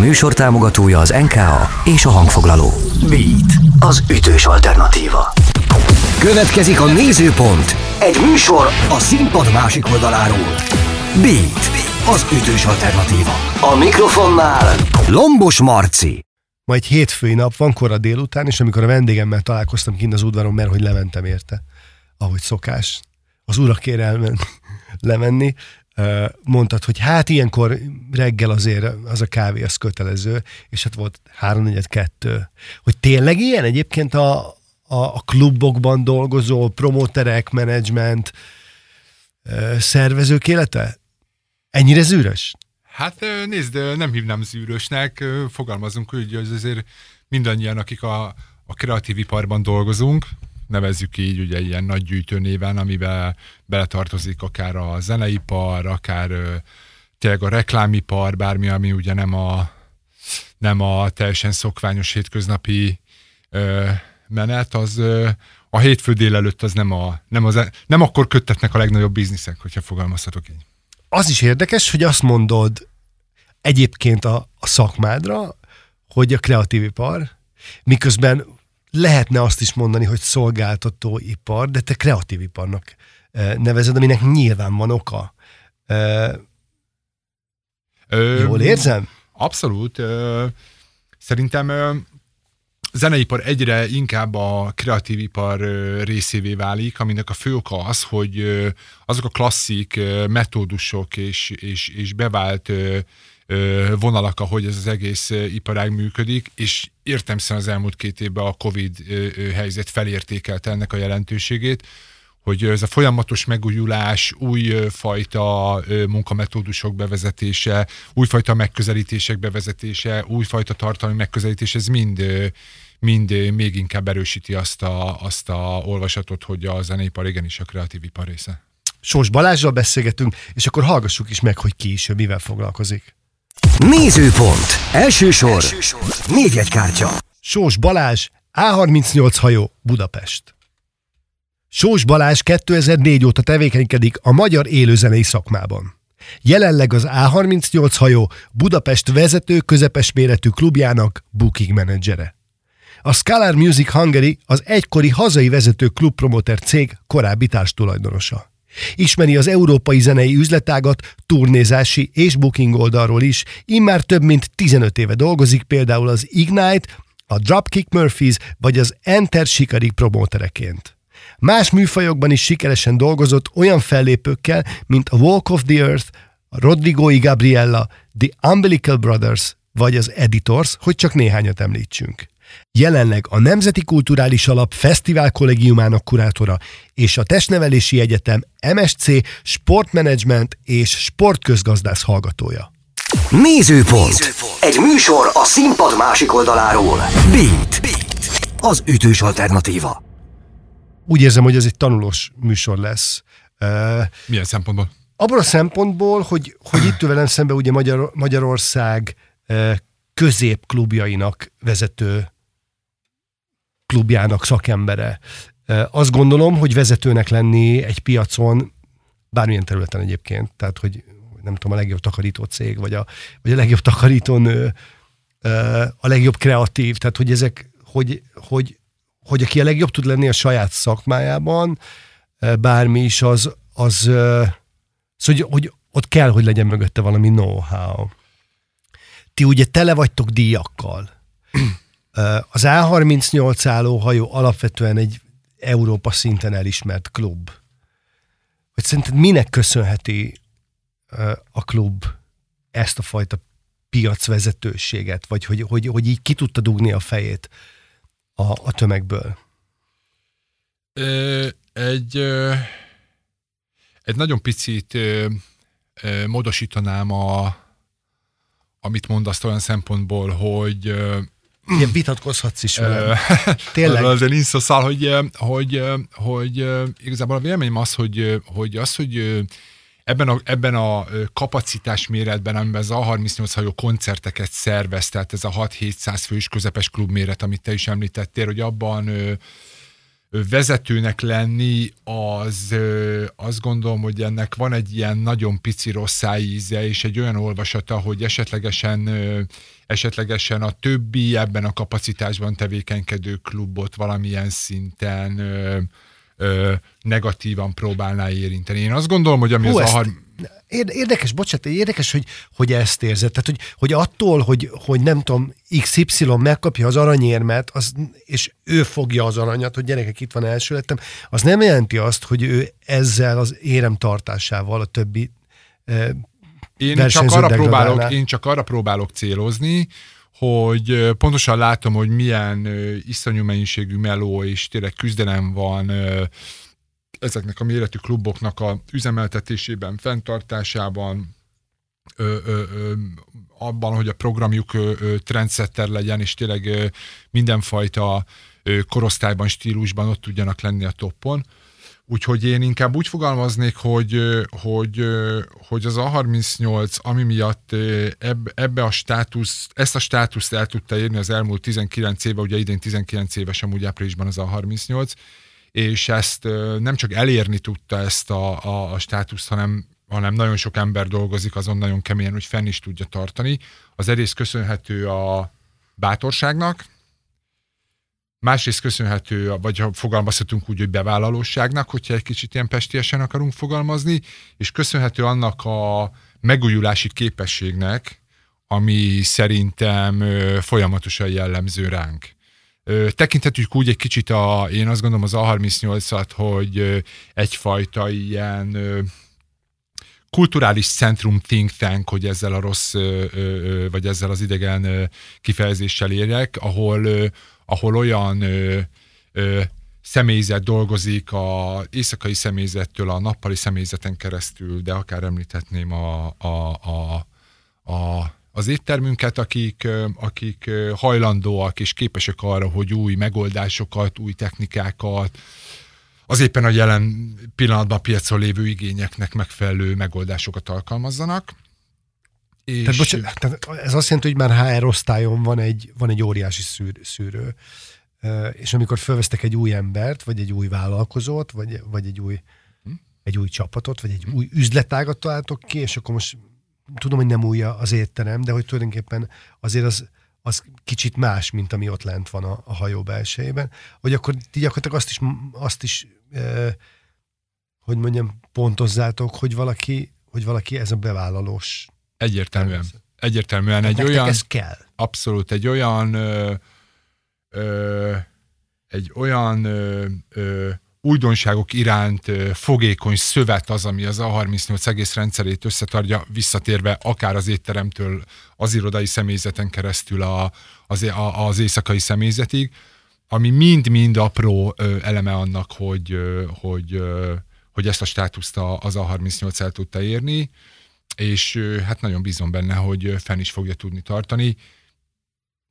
műsor támogatója az NKA és a hangfoglaló. Beat, az ütős alternatíva. Következik a Nézőpont, egy műsor a színpad másik oldaláról. Beat, az ütős alternatíva. A mikrofonnál Lombos Marci. Majd hétfői nap van kora délután, és amikor a vendégemmel találkoztam kint az udvaron, mert hogy lementem érte, ahogy szokás, az urakért elmen, lemenni, mondtad, hogy hát ilyenkor reggel azért az a kávé az kötelező, és hát volt 3 kettő. Hogy tényleg ilyen egyébként a, a, a klubokban dolgozó promóterek, menedzsment, szervezők élete? Ennyire zűrös? Hát nézd, nem hívnám zűrösnek, fogalmazunk úgy, hogy azért mindannyian, akik a, a kreatív iparban dolgozunk, nevezzük így ugye ilyen nagy gyűjtőnéven, amiben beletartozik akár a zeneipar, akár tényleg a reklámipar, bármi, ami ugye nem a, nem a teljesen szokványos hétköznapi ö, menet, az ö, a hétfő délelőtt az nem, a, nem, az, nem akkor köttetnek a legnagyobb bizniszek, hogyha fogalmazhatok így. Az is érdekes, hogy azt mondod egyébként a, a szakmádra, hogy a kreatív ipar, miközben lehetne azt is mondani, hogy szolgáltatóipar, de te kreatív iparnak eh, nevezed, aminek nyilván van oka. Ö, Jól érzem? Abszolút. Ö, szerintem ö, zeneipar egyre inkább a kreatív ipar részévé válik, aminek a fő oka az, hogy azok a klasszik metódusok és, és, és bevált vonalak, ahogy ez az egész iparág működik, és értem az elmúlt két évben a Covid helyzet felértékelte ennek a jelentőségét, hogy ez a folyamatos megújulás, újfajta munkametódusok bevezetése, újfajta megközelítések bevezetése, újfajta tartalmi megközelítés, ez mind, mind még inkább erősíti azt a, azt a olvasatot, hogy a zeneipar igenis a kreatív ipar része. Sós Balázsral beszélgetünk, és akkor hallgassuk is meg, hogy ki is, mivel foglalkozik. Nézőpont. Első sor. Első sor. Négyegykártya. Sós Balázs, A38 hajó, Budapest. Sós Balázs 2004 óta tevékenykedik a magyar élőzenei szakmában. Jelenleg az A38 hajó Budapest vezető közepes méretű klubjának booking menedzsere. A Scalar Music Hungary az egykori hazai vezető klubpromoter cég korábbi társtulajdonosa. Ismeri az európai zenei üzletágat, turnézási és booking oldalról is, immár több mint 15 éve dolgozik például az Ignite, a Dropkick Murphys vagy az Enter Sikarik promótereként. Más műfajokban is sikeresen dolgozott olyan fellépőkkel, mint a Walk of the Earth, a Rodrigo y Gabriella, The Umbilical Brothers vagy az Editors, hogy csak néhányat említsünk. Jelenleg a Nemzeti Kulturális Alap Fesztivál Kollégiumának kurátora és a Testnevelési Egyetem MSC Sportmanagement és Sportközgazdász hallgatója. Nézőpont. Nézőpont. Egy műsor a színpad másik oldaláról. Beat. Beat. Az ütős alternatíva. Úgy érzem, hogy ez egy tanulós műsor lesz. Milyen szempontból? Abban a szempontból, hogy, hogy itt velem szembe ugye Magyar, Magyarország középklubjainak vezető klubjának szakembere. Azt gondolom, hogy vezetőnek lenni egy piacon, bármilyen területen egyébként, tehát hogy nem tudom, a legjobb takarító cég, vagy a, vagy a legjobb takarítón a legjobb kreatív, tehát hogy ezek, hogy, hogy, hogy aki a legjobb tud lenni a saját szakmájában, bármi is, az, az szóval, hogy, hogy ott kell, hogy legyen mögötte valami know-how. Ti ugye tele vagytok díjakkal. Az A38 álló hajó alapvetően egy Európa szinten elismert klub. Hogy szerinted minek köszönheti a klub ezt a fajta piacvezetőséget, vagy hogy, hogy, hogy így ki tudta dugni a fejét a, a tömegből? Egy, egy nagyon picit módosítanám a, amit mondasz olyan szempontból, hogy Ilyen vitatkozhatsz is velem. Tényleg. Azért nincs szó szál, hogy, hogy, hogy, igazából a véleményem az, hogy, hogy az, hogy ebben a, ebben a kapacitás méretben, amiben az A38 hajó koncerteket szervez, tehát ez a 6-700 fős közepes klubméret, amit te is említettél, hogy abban vezetőnek lenni, az azt gondolom, hogy ennek van egy ilyen nagyon pici rossz íze, és egy olyan olvasata, hogy esetlegesen, esetlegesen a többi ebben a kapacitásban tevékenykedő klubot valamilyen szinten negatívan próbálná érinteni. Én azt gondolom, hogy ami Hú, az a... Har- Érdekes, bocsánat, érdekes, hogy, hogy ezt érzed. Tehát, hogy, hogy attól, hogy, hogy nem tudom, XY megkapja az aranyérmet, az, és ő fogja az aranyat, hogy gyerekek, itt van első lettem, az nem jelenti azt, hogy ő ezzel az érem tartásával a többi eh, én csak, arra próbálok, én csak arra próbálok célozni, hogy pontosan látom, hogy milyen iszonyú mennyiségű meló és tényleg küzdelem van ezeknek a méretű kluboknak a üzemeltetésében, fenntartásában, ö, ö, ö, abban, hogy a programjuk ö, ö, trendsetter legyen, és tényleg ö, mindenfajta ö, korosztályban, stílusban ott tudjanak lenni a toppon. Úgyhogy én inkább úgy fogalmaznék, hogy, hogy, hogy az A38, ami miatt ebbe, ebbe a státusz, ezt a státuszt el tudta érni az elmúlt 19 éve, ugye idén 19 éves amúgy áprilisban az A38, és ezt nem csak elérni tudta ezt a, a, a státuszt, hanem, hanem nagyon sok ember dolgozik azon nagyon keményen, hogy fenn is tudja tartani. Az egész köszönhető a bátorságnak, másrészt köszönhető, vagy ha fogalmazhatunk úgy, hogy bevállalóságnak, hogyha egy kicsit ilyen pestiesen akarunk fogalmazni, és köszönhető annak a megújulási képességnek, ami szerintem folyamatosan jellemző ránk. Tekinthetjük úgy egy kicsit, a, én azt gondolom az A38-at, hogy egyfajta ilyen kulturális centrum think tank, hogy ezzel a rossz, vagy ezzel az idegen kifejezéssel érjek, ahol, ahol olyan személyzet dolgozik a éjszakai személyzettől a nappali személyzeten keresztül, de akár említhetném a, a, a, a az éttermünket, akik, akik hajlandóak és képesek arra, hogy új megoldásokat, új technikákat, az éppen a jelen pillanatban piacon lévő igényeknek megfelelő megoldásokat alkalmazzanak. És... Tehát, bocsánat, tehát ez azt jelenti, hogy már HR osztályon van egy, van egy óriási szűr, szűrő, és amikor felvesztek egy új embert, vagy egy új vállalkozót, vagy, vagy egy új, hm? egy új csapatot, vagy egy új üzletágat találtok ki, és akkor most tudom, hogy nem új az étterem, de hogy tulajdonképpen azért az, az kicsit más, mint ami ott lent van a, a hajó belsejében, hogy akkor ti gyakorlatilag azt is, azt is e, hogy mondjam, pontozzátok, hogy valaki, hogy valaki ez a bevállalós. Egyértelműen. Egyértelműen egy olyan... ez kell. Abszolút, egy olyan ö, ö, egy olyan ö, ö, újdonságok iránt fogékony szövet az, ami az A38 egész rendszerét összetartja, visszatérve akár az étteremtől az irodai személyzeten keresztül a, az, a, az éjszakai személyzetig, ami mind-mind apró eleme annak, hogy, hogy, hogy ezt a státuszt az A38 el tudta érni, és hát nagyon bízom benne, hogy fenn is fogja tudni tartani.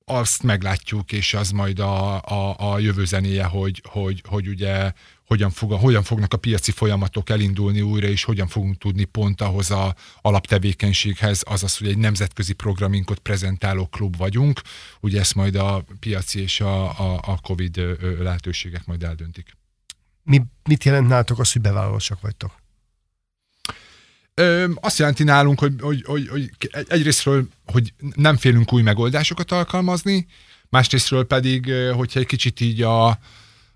Azt meglátjuk, és az majd a, a, a jövő zenéje, hogy, hogy, hogy ugye hogyan, fog, hogyan fognak a piaci folyamatok elindulni újra, és hogyan fogunk tudni pont ahhoz a alaptevékenységhez, azaz, hogy egy nemzetközi programinkot prezentáló klub vagyunk, ugye ezt majd a piaci és a, a, a Covid lehetőségek majd eldöntik. Mi, mit jelent nálatok az, hogy bevállalósak vagytok? Ö, azt jelenti nálunk, hogy, hogy, hogy, hogy egyrésztről, hogy nem félünk új megoldásokat alkalmazni, másrésztről pedig, hogyha egy kicsit így a,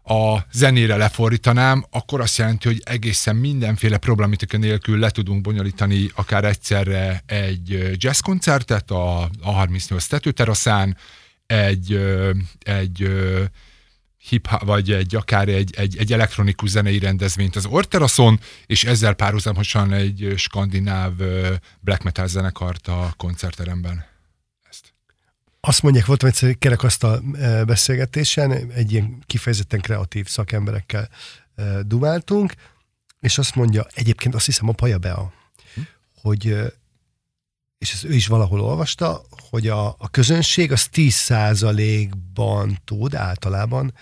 a zenére lefordítanám, akkor azt jelenti, hogy egészen mindenféle problematika nélkül le tudunk bonyolítani akár egyszerre egy jazzkoncertet a, a 38 tetőteraszán, egy, egy hip vagy egy, akár egy, egy, egy elektronikus zenei rendezvényt az Orteraszon, és ezzel párhuzamosan egy skandináv black metal zenekart a koncertteremben. Azt mondják, voltam egyszer kerekasztal beszélgetésen, egy ilyen kifejezetten kreatív szakemberekkel dumáltunk, és azt mondja, egyébként azt hiszem a Paja Bea, hm? hogy és ezt ő is valahol olvasta, hogy a, a közönség az 10%-ban tud általában e,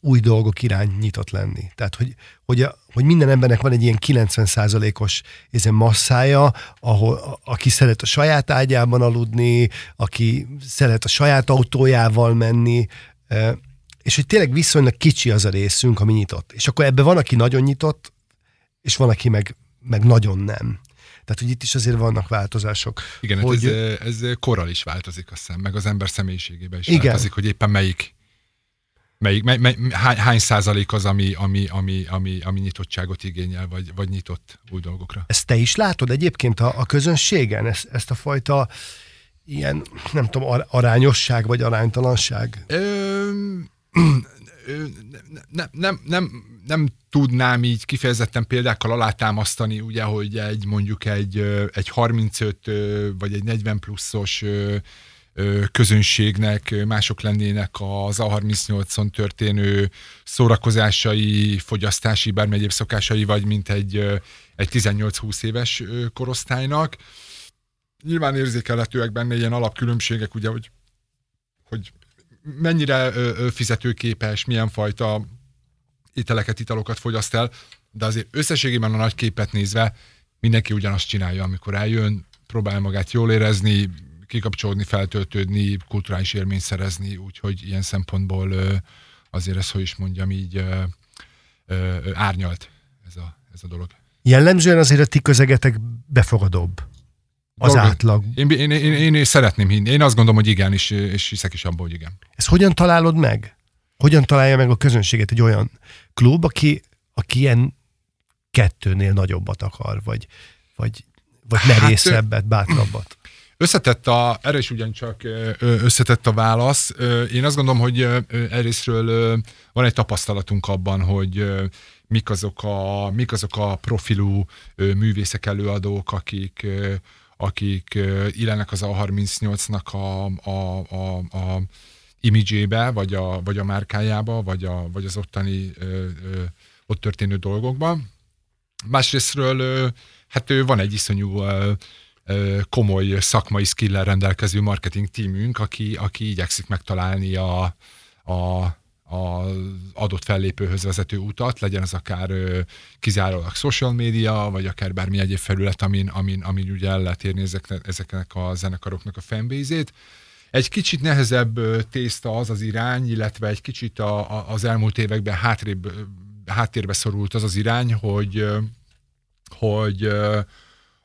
új dolgok irány nyitott lenni. Tehát, hogy, hogy, a, hogy minden embernek van egy ilyen 90%-os masszája, ahol, a, aki szeret a saját ágyában aludni, aki szeret a saját autójával menni, és hogy tényleg viszonylag kicsi az a részünk, ami nyitott. És akkor ebben van, aki nagyon nyitott, és van, aki meg, meg nagyon nem. Tehát, hogy itt is azért vannak változások. Igen, hogy... hát ez, ez korral is változik, azt hiszem, meg az ember személyiségében is Igen. változik, hogy éppen melyik, melyik mely, mely, hány, hány százalék az, ami, ami, ami, ami, ami nyitottságot igényel, vagy, vagy nyitott új dolgokra. Ezt te is látod egyébként a, a közönségen, ezt, ezt a fajta ilyen, nem tudom, ar- arányosság vagy aránytalanság? Ö, ö, nem, nem, nem, nem tudnám így kifejezetten példákkal alátámasztani, ugye, hogy egy mondjuk egy, egy 35 ö, vagy egy 40 pluszos közönségnek mások lennének az A38-on történő szórakozásai, fogyasztási, bármi egyéb szokásai, vagy mint egy, egy 18-20 éves korosztálynak. Nyilván érzékelhetőek benne ilyen alapkülönbségek, ugye, hogy, hogy mennyire fizetőképes, milyen fajta ételeket, italokat fogyaszt el, de azért összességében a nagy képet nézve mindenki ugyanazt csinálja, amikor eljön, próbál magát jól érezni, kikapcsolódni, feltöltődni, kulturális élményt szerezni, úgyhogy ilyen szempontból azért ez, hogy is mondjam, így árnyalt ez a, ez a dolog. Jellemzően azért a ti közegetek befogadóbb. Az Dolgok- átlag. Én, én, én, én, én szeretném hinni. Én azt gondolom, hogy igen, és, és hiszek is abban, hogy igen. Ezt hogyan találod meg? Hogyan találja meg a közönséget egy olyan klub, aki, aki ilyen kettőnél nagyobbat akar, vagy, vagy, vagy Hát, merészebbet, bátrabbat? Összetett a, erre is ugyancsak összetett a válasz. Én azt gondolom, hogy egyrésztről van egy tapasztalatunk abban, hogy mik azok a, mik azok a profilú művészek, előadók, akik, akik illenek az A38-nak a, a, a, a imidzsébe, vagy a, vagy a márkájába, vagy, a, vagy az ottani ott történő dolgokban. Másrésztről ö, hát ő van egy iszonyú komoly szakmai skill rendelkező marketing tímünk, aki, aki igyekszik megtalálni a, a, az adott fellépőhöz vezető utat, legyen az akár ö, kizárólag social media, vagy akár bármi egyéb felület, amin, amin, amin ugye el lehet érni ezeknek, ezeknek a zenekaroknak a fanbase-ét. Egy kicsit nehezebb tészta az az irány, illetve egy kicsit a, a, az elmúlt években hátrébb, háttérbe szorult az az irány, hogy, hogy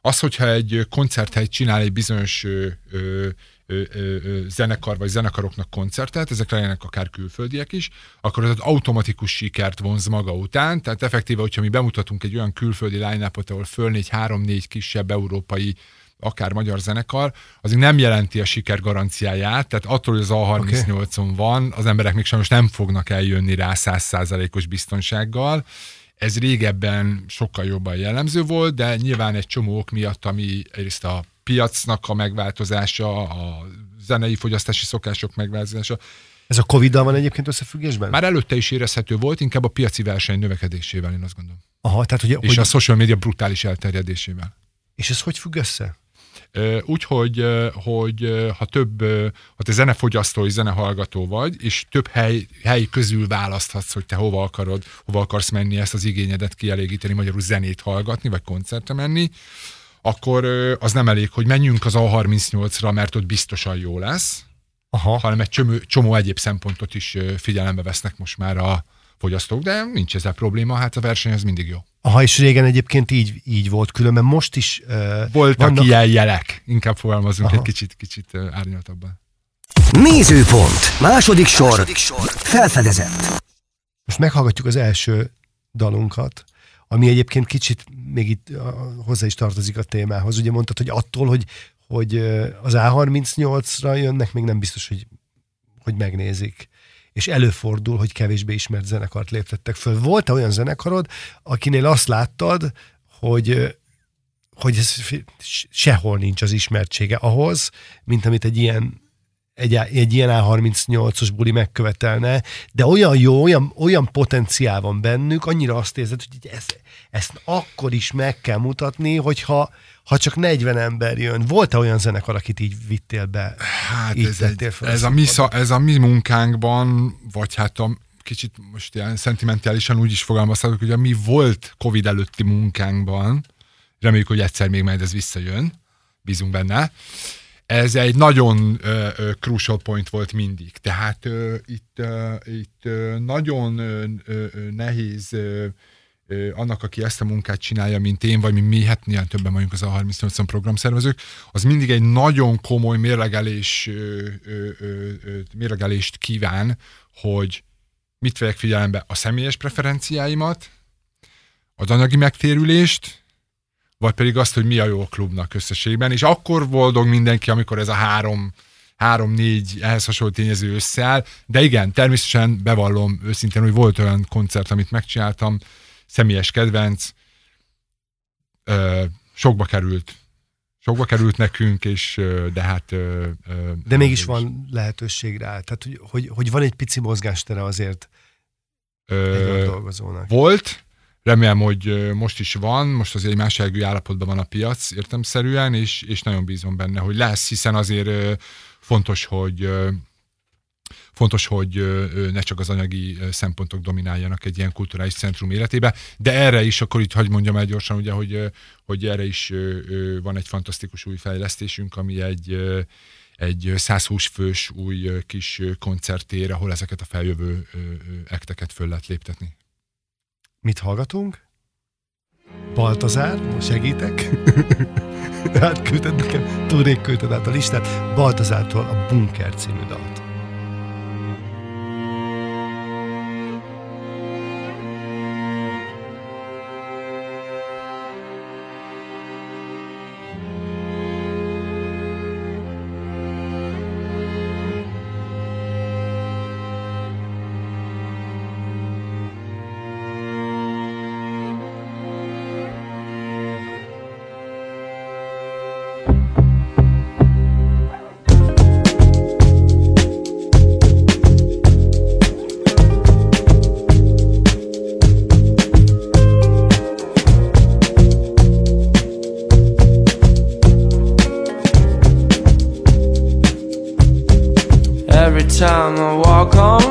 az, hogyha egy koncerthely csinál egy bizonyos ö, ö, ö, ö, zenekar vagy zenekaroknak koncertet, ezek legyenek akár külföldiek is, akkor az automatikus sikert vonz maga után, tehát effektíve, hogyha mi bemutatunk egy olyan külföldi line ahol fölnégy három-négy kisebb európai akár magyar zenekar, az nem jelenti a siker garanciáját, tehát attól, hogy az A38-on van, az emberek még sajnos nem fognak eljönni rá százszázalékos biztonsággal. Ez régebben sokkal jobban jellemző volt, de nyilván egy csomó ok miatt, ami egyrészt a piacnak a megváltozása, a zenei fogyasztási szokások megváltozása, Ez a Covid-dal van egyébként összefüggésben? már előtte is érezhető volt, inkább a piaci verseny növekedésével, én azt gondolom. Aha, tehát hogy, És hogy, a social media brutális elterjedésével. és ez hogy függ össze? Ö, Úgy, hogy, ha több, ha te zenefogyasztó és zenehallgató vagy, és több hely, hely közül választhatsz, hogy te hova akarod, hova akarsz menni ezt az igényedet kielégíteni, magyarul zenét hallgatni, vagy koncertre menni, akkor az nem elég, hogy menjünk az A38-ra, mert ott biztosan jó lesz, Aha. hanem egy csomó, csomó egyéb szempontot is figyelembe vesznek most már a fogyasztók, de nincs ezzel probléma, hát a verseny az mindig jó. Aha, és régen egyébként így, így volt, különben most is uh, Voltak vannak... ilyen jelek, inkább fogalmazunk Aha. egy kicsit, kicsit ö, árnyaltabban. Nézőpont. Második sor. Felfedezett. Most meghallgatjuk az első dalunkat, ami egyébként kicsit még itt hozzá is tartozik a témához. Ugye mondtad, hogy attól, hogy, hogy az A38-ra jönnek, még nem biztos, hogy, hogy megnézik. És előfordul, hogy kevésbé ismert zenekart léptettek föl. volt -e olyan zenekarod, akinél azt láttad, hogy hogy ez sehol nincs az ismertsége ahhoz, mint amit egy ilyen egy, egy ilyen A38-os buli megkövetelne, de olyan jó, olyan, olyan potenciál van bennük, annyira azt érzed, hogy ezt, ezt akkor is meg kell mutatni, hogyha ha csak 40 ember jön. Volt-e olyan zenekar, akit így vittél be? Hát Így ez, egy, fel ez, a mi, sza, ez a mi munkánkban, vagy hát a kicsit most ilyen szentimentálisan úgy is fogalmazhatok, hogy a mi volt Covid előtti munkánkban, reméljük, hogy egyszer még majd ez visszajön, bízunk benne, ez egy nagyon ö, ö, crucial point volt mindig. Tehát ö, itt, ö, itt ö, nagyon ö, ö, nehéz ö, annak, aki ezt a munkát csinálja, mint én, vagy mi, mi hát milyen többen vagyunk az A38 programszervezők, az mindig egy nagyon komoly mérlegelés, mérlegelést kíván, hogy mit vegyek figyelembe a személyes preferenciáimat, az anyagi megtérülést, vagy pedig azt, hogy mi a jó a klubnak összességben, és akkor boldog mindenki, amikor ez a három, három-négy ehhez hasonló tényező összeáll, de igen, természetesen bevallom őszintén, hogy volt olyan koncert, amit megcsináltam, személyes kedvenc, ö, sokba került, sokba került nekünk, és de hát... Ö, ö, de mégis van lehetőség rá, tehát hogy, hogy, hogy van egy pici mozgástere azért ö, egy dolgozónak. Volt, Remélem, hogy most is van, most azért egy más állapotban van a piac értemszerűen, és, és nagyon bízom benne, hogy lesz, hiszen azért fontos, hogy fontos, hogy ne csak az anyagi szempontok domináljanak egy ilyen kulturális centrum életébe, de erre is, akkor itt hagyd mondjam el gyorsan, ugye, hogy, hogy erre is van egy fantasztikus új fejlesztésünk, ami egy, egy 120 fős új kis koncertér, ahol ezeket a feljövő ekteket föl lehet léptetni. Mit hallgatunk? Baltazár, segítek. hát küldted nekem, túl küldted át a listát. Baltazártól a Bunker című dalt. time I walk on.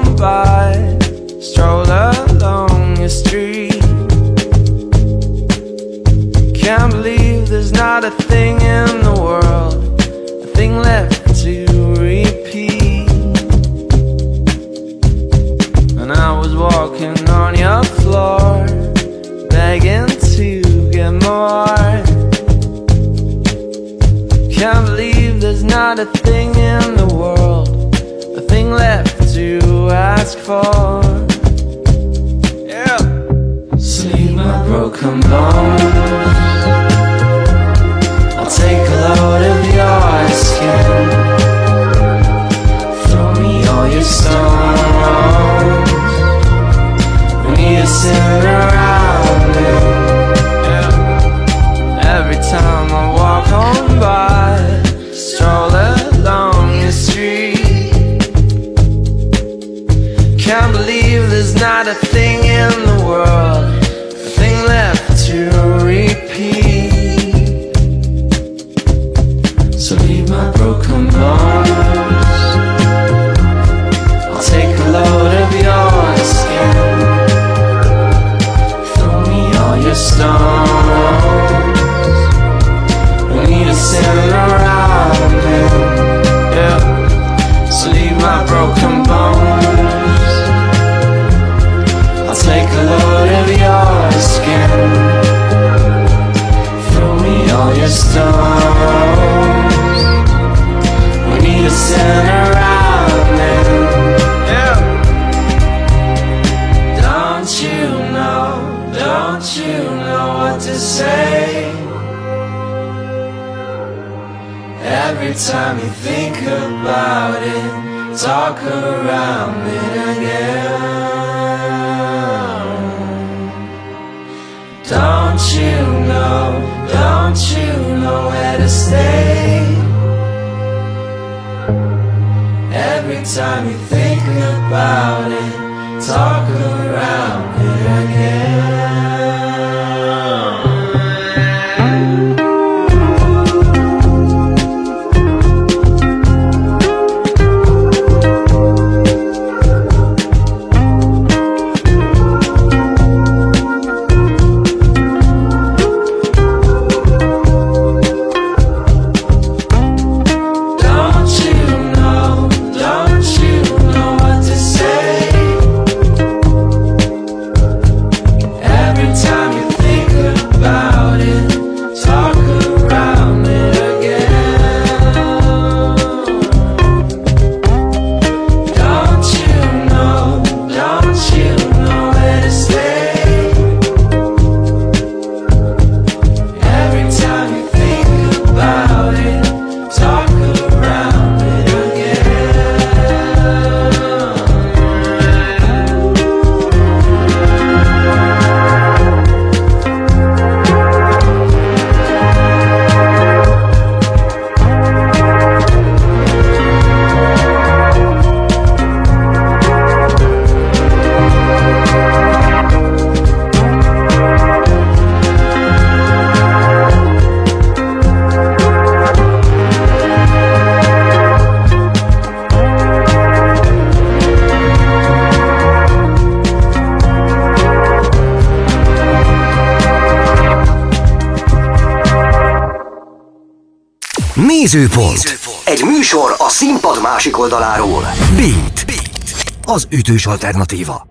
Nézőpont. Nézőpont. Egy műsor a színpad másik oldaláról. Beat. Beat. Az ütős alternatíva.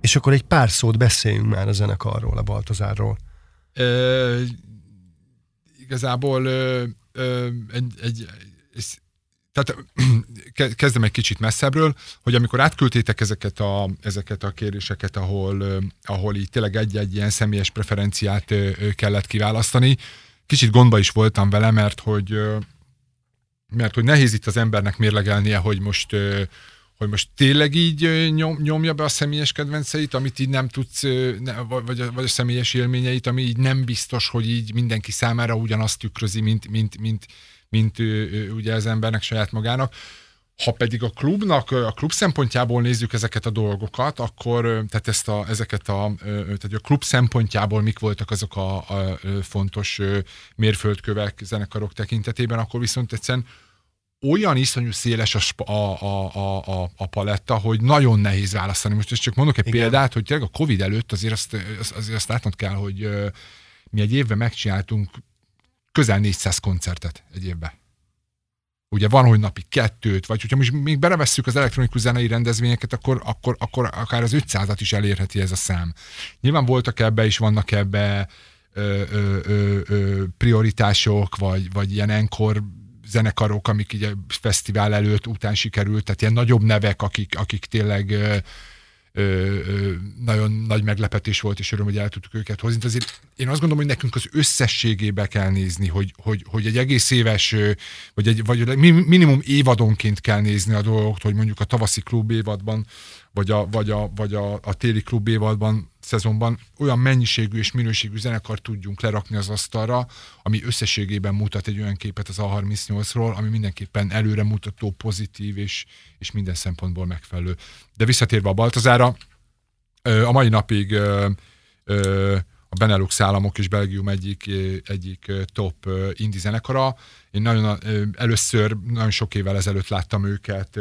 És akkor egy pár szót beszéljünk már a zenekarról, a Baltazárról. Ö, igazából ö, ö, egy, egy, egy tehát kezdem egy kicsit messzebbről, hogy amikor átküldtétek ezeket a, ezeket a kérdéseket, ahol, ahol így tényleg egy-egy ilyen személyes preferenciát kellett kiválasztani, kicsit gondba is voltam vele, mert hogy, mert hogy nehéz itt az embernek mérlegelnie, hogy most hogy most tényleg így nyom, nyomja be a személyes kedvenceit, amit így nem tudsz, vagy, a, vagy a személyes élményeit, ami így nem biztos, hogy így mindenki számára ugyanazt tükrözi, mint, mint, mint, mint ugye az embernek saját magának. Ha pedig a klubnak, a klub szempontjából nézzük ezeket a dolgokat, akkor tehát ezt a, ezeket a, tehát a klub szempontjából mik voltak azok a, a fontos mérföldkövek zenekarok tekintetében, akkor viszont egyszerűen olyan iszonyú széles a, a, a, a, a paletta, hogy nagyon nehéz választani. Most csak mondok egy Igen. példát, hogy tényleg a Covid előtt azért azt, azért azt látnod kell, hogy mi egy évben megcsináltunk közel 400 koncertet egy évben. Ugye van, hogy napi kettőt, vagy hogyha most még belevesszük az elektronikus zenei rendezvényeket, akkor, akkor, akkor akár az 500-at is elérheti ez a szám. Nyilván voltak ebbe és vannak ebbe ö, ö, ö, ö, prioritások, vagy, vagy ilyen enkor zenekarok, amik így a fesztivál előtt, után sikerült, tehát ilyen nagyobb nevek, akik, akik tényleg ö, ö, ö, nagyon nagy meglepetés volt, és öröm, hogy el tudtuk őket hozni. De azért én azt gondolom, hogy nekünk az összességébe kell nézni, hogy, hogy, hogy egy egész éves, vagy, egy, vagy minimum évadonként kell nézni a dolgokat, hogy mondjuk a tavaszi klub évadban, vagy a, vagy a, vagy a, a téli klub évadban szezonban olyan mennyiségű és minőségű zenekar tudjunk lerakni az asztalra, ami összességében mutat egy olyan képet az A38-ról, ami mindenképpen előre mutató, pozitív és, és minden szempontból megfelelő. De visszatérve a Baltazára, a mai napig a Benelux államok és Belgium egyik, egyik top indi zenekara. Én nagyon először, nagyon sok évvel ezelőtt láttam őket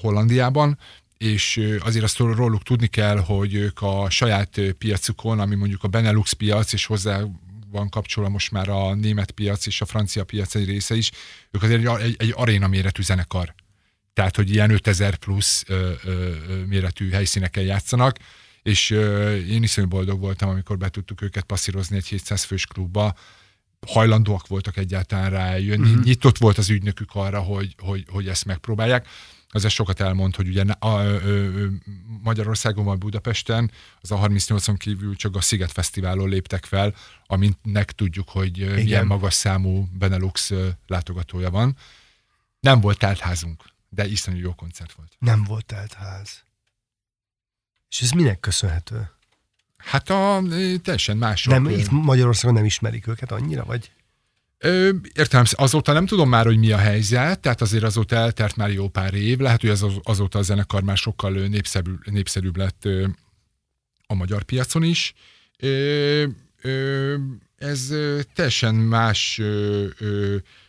Hollandiában, és azért azt róluk tudni kell, hogy ők a saját piacukon, ami mondjuk a Benelux piac, és hozzá van kapcsolva most már a német piac és a francia piac egy része is, ők azért egy, egy, egy aréna méretű zenekar. Tehát, hogy ilyen 5000 plusz ö, ö, méretű helyszíneken játszanak, és ö, én iszonyú boldog voltam, amikor be tudtuk őket passzírozni egy 700 fős klubba, hajlandóak voltak egyáltalán rájönni, uh-huh. nyitott volt az ügynökük arra, hogy, hogy, hogy ezt megpróbálják az sokat elmond, hogy ugye a, a, a, Magyarországon vagy Budapesten az a 38-on kívül csak a Sziget Fesztiválon léptek fel, aminek tudjuk, hogy Igen. milyen magas számú Benelux látogatója van. Nem volt teltházunk, de iszonyú jó koncert volt. Nem volt teltház. És ez minek köszönhető? Hát a teljesen mások. Nem, itt Magyarországon nem ismerik őket annyira, vagy? Értem, azóta nem tudom már, hogy mi a helyzet, tehát azért azóta eltert már jó pár év, lehet, hogy az, azóta a zenekar már sokkal népszerűbb, népszerűbb lett a magyar piacon is. Ez teljesen más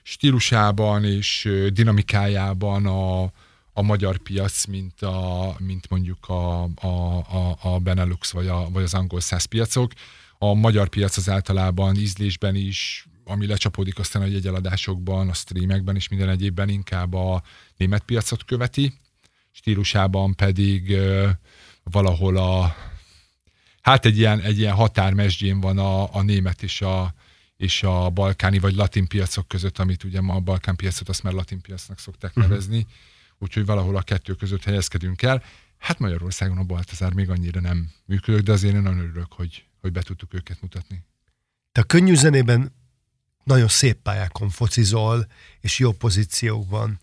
stílusában és dinamikájában a, a magyar piac, mint, a, mint mondjuk a, a, a, a Benelux vagy, a, vagy az angol száz piacok. A magyar piac az általában ízlésben is ami lecsapódik aztán a jegyeladásokban, a streamekben és minden egyébben inkább a német piacot követi, stílusában pedig uh, valahol a hát egy ilyen, egy ilyen határmesdjén van a, a német és a, és a balkáni vagy latin piacok között, amit ugye ma a balkán piacot azt már latin piacnak szokták uh-huh. Úgyhogy valahol a kettő között helyezkedünk el. Hát Magyarországon a Baltazár még annyira nem működök, de azért én nagyon örülök, hogy, hogy be tudtuk őket mutatni. Te a könnyű zenében nagyon szép pályákon focizol, és jó pozíciókban.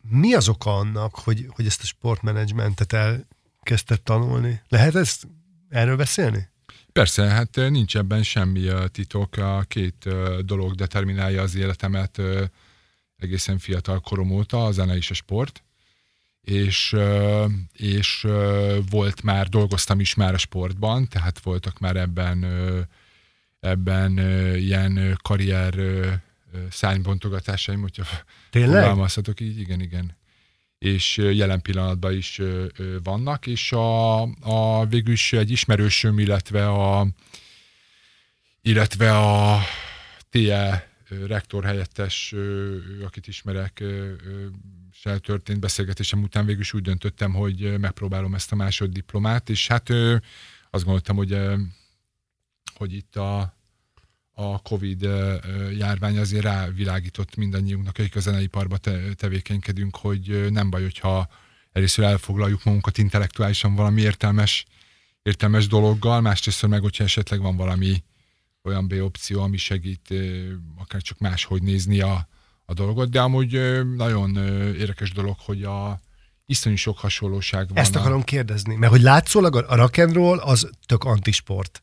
Mi az oka annak, hogy, hogy ezt a sportmenedzsmentet elkezdted tanulni? Lehet ezt erről beszélni? Persze, hát nincs ebben semmi titok. A két dolog determinálja az életemet egészen fiatal korom óta, a zene és a sport. És, és volt már, dolgoztam is már a sportban, tehát voltak már ebben ebben ilyen karrier szánybontogatásaim, hogyha fogalmazhatok így, igen, igen. És jelen pillanatban is vannak, és a, a végül is egy ismerősöm, illetve a illetve a TE rektor helyettes, akit ismerek, se történt beszélgetésem után végül is úgy döntöttem, hogy megpróbálom ezt a másoddiplomát, és hát azt gondoltam, hogy, hogy itt a, a Covid járvány azért rávilágított mindannyiunknak, akik a zeneiparba te, tevékenykedünk, hogy nem baj, hogyha először elfoglaljuk magunkat intellektuálisan valami értelmes, értelmes dologgal, másrészt meg, hogyha esetleg van valami olyan B opció, ami segít akár csak máshogy nézni a, a dolgot, de amúgy nagyon érdekes dolog, hogy a iszonyú sok hasonlóság van. Ezt akarom kérdezni, mert hogy látszólag a rock'n'roll az tök antisport.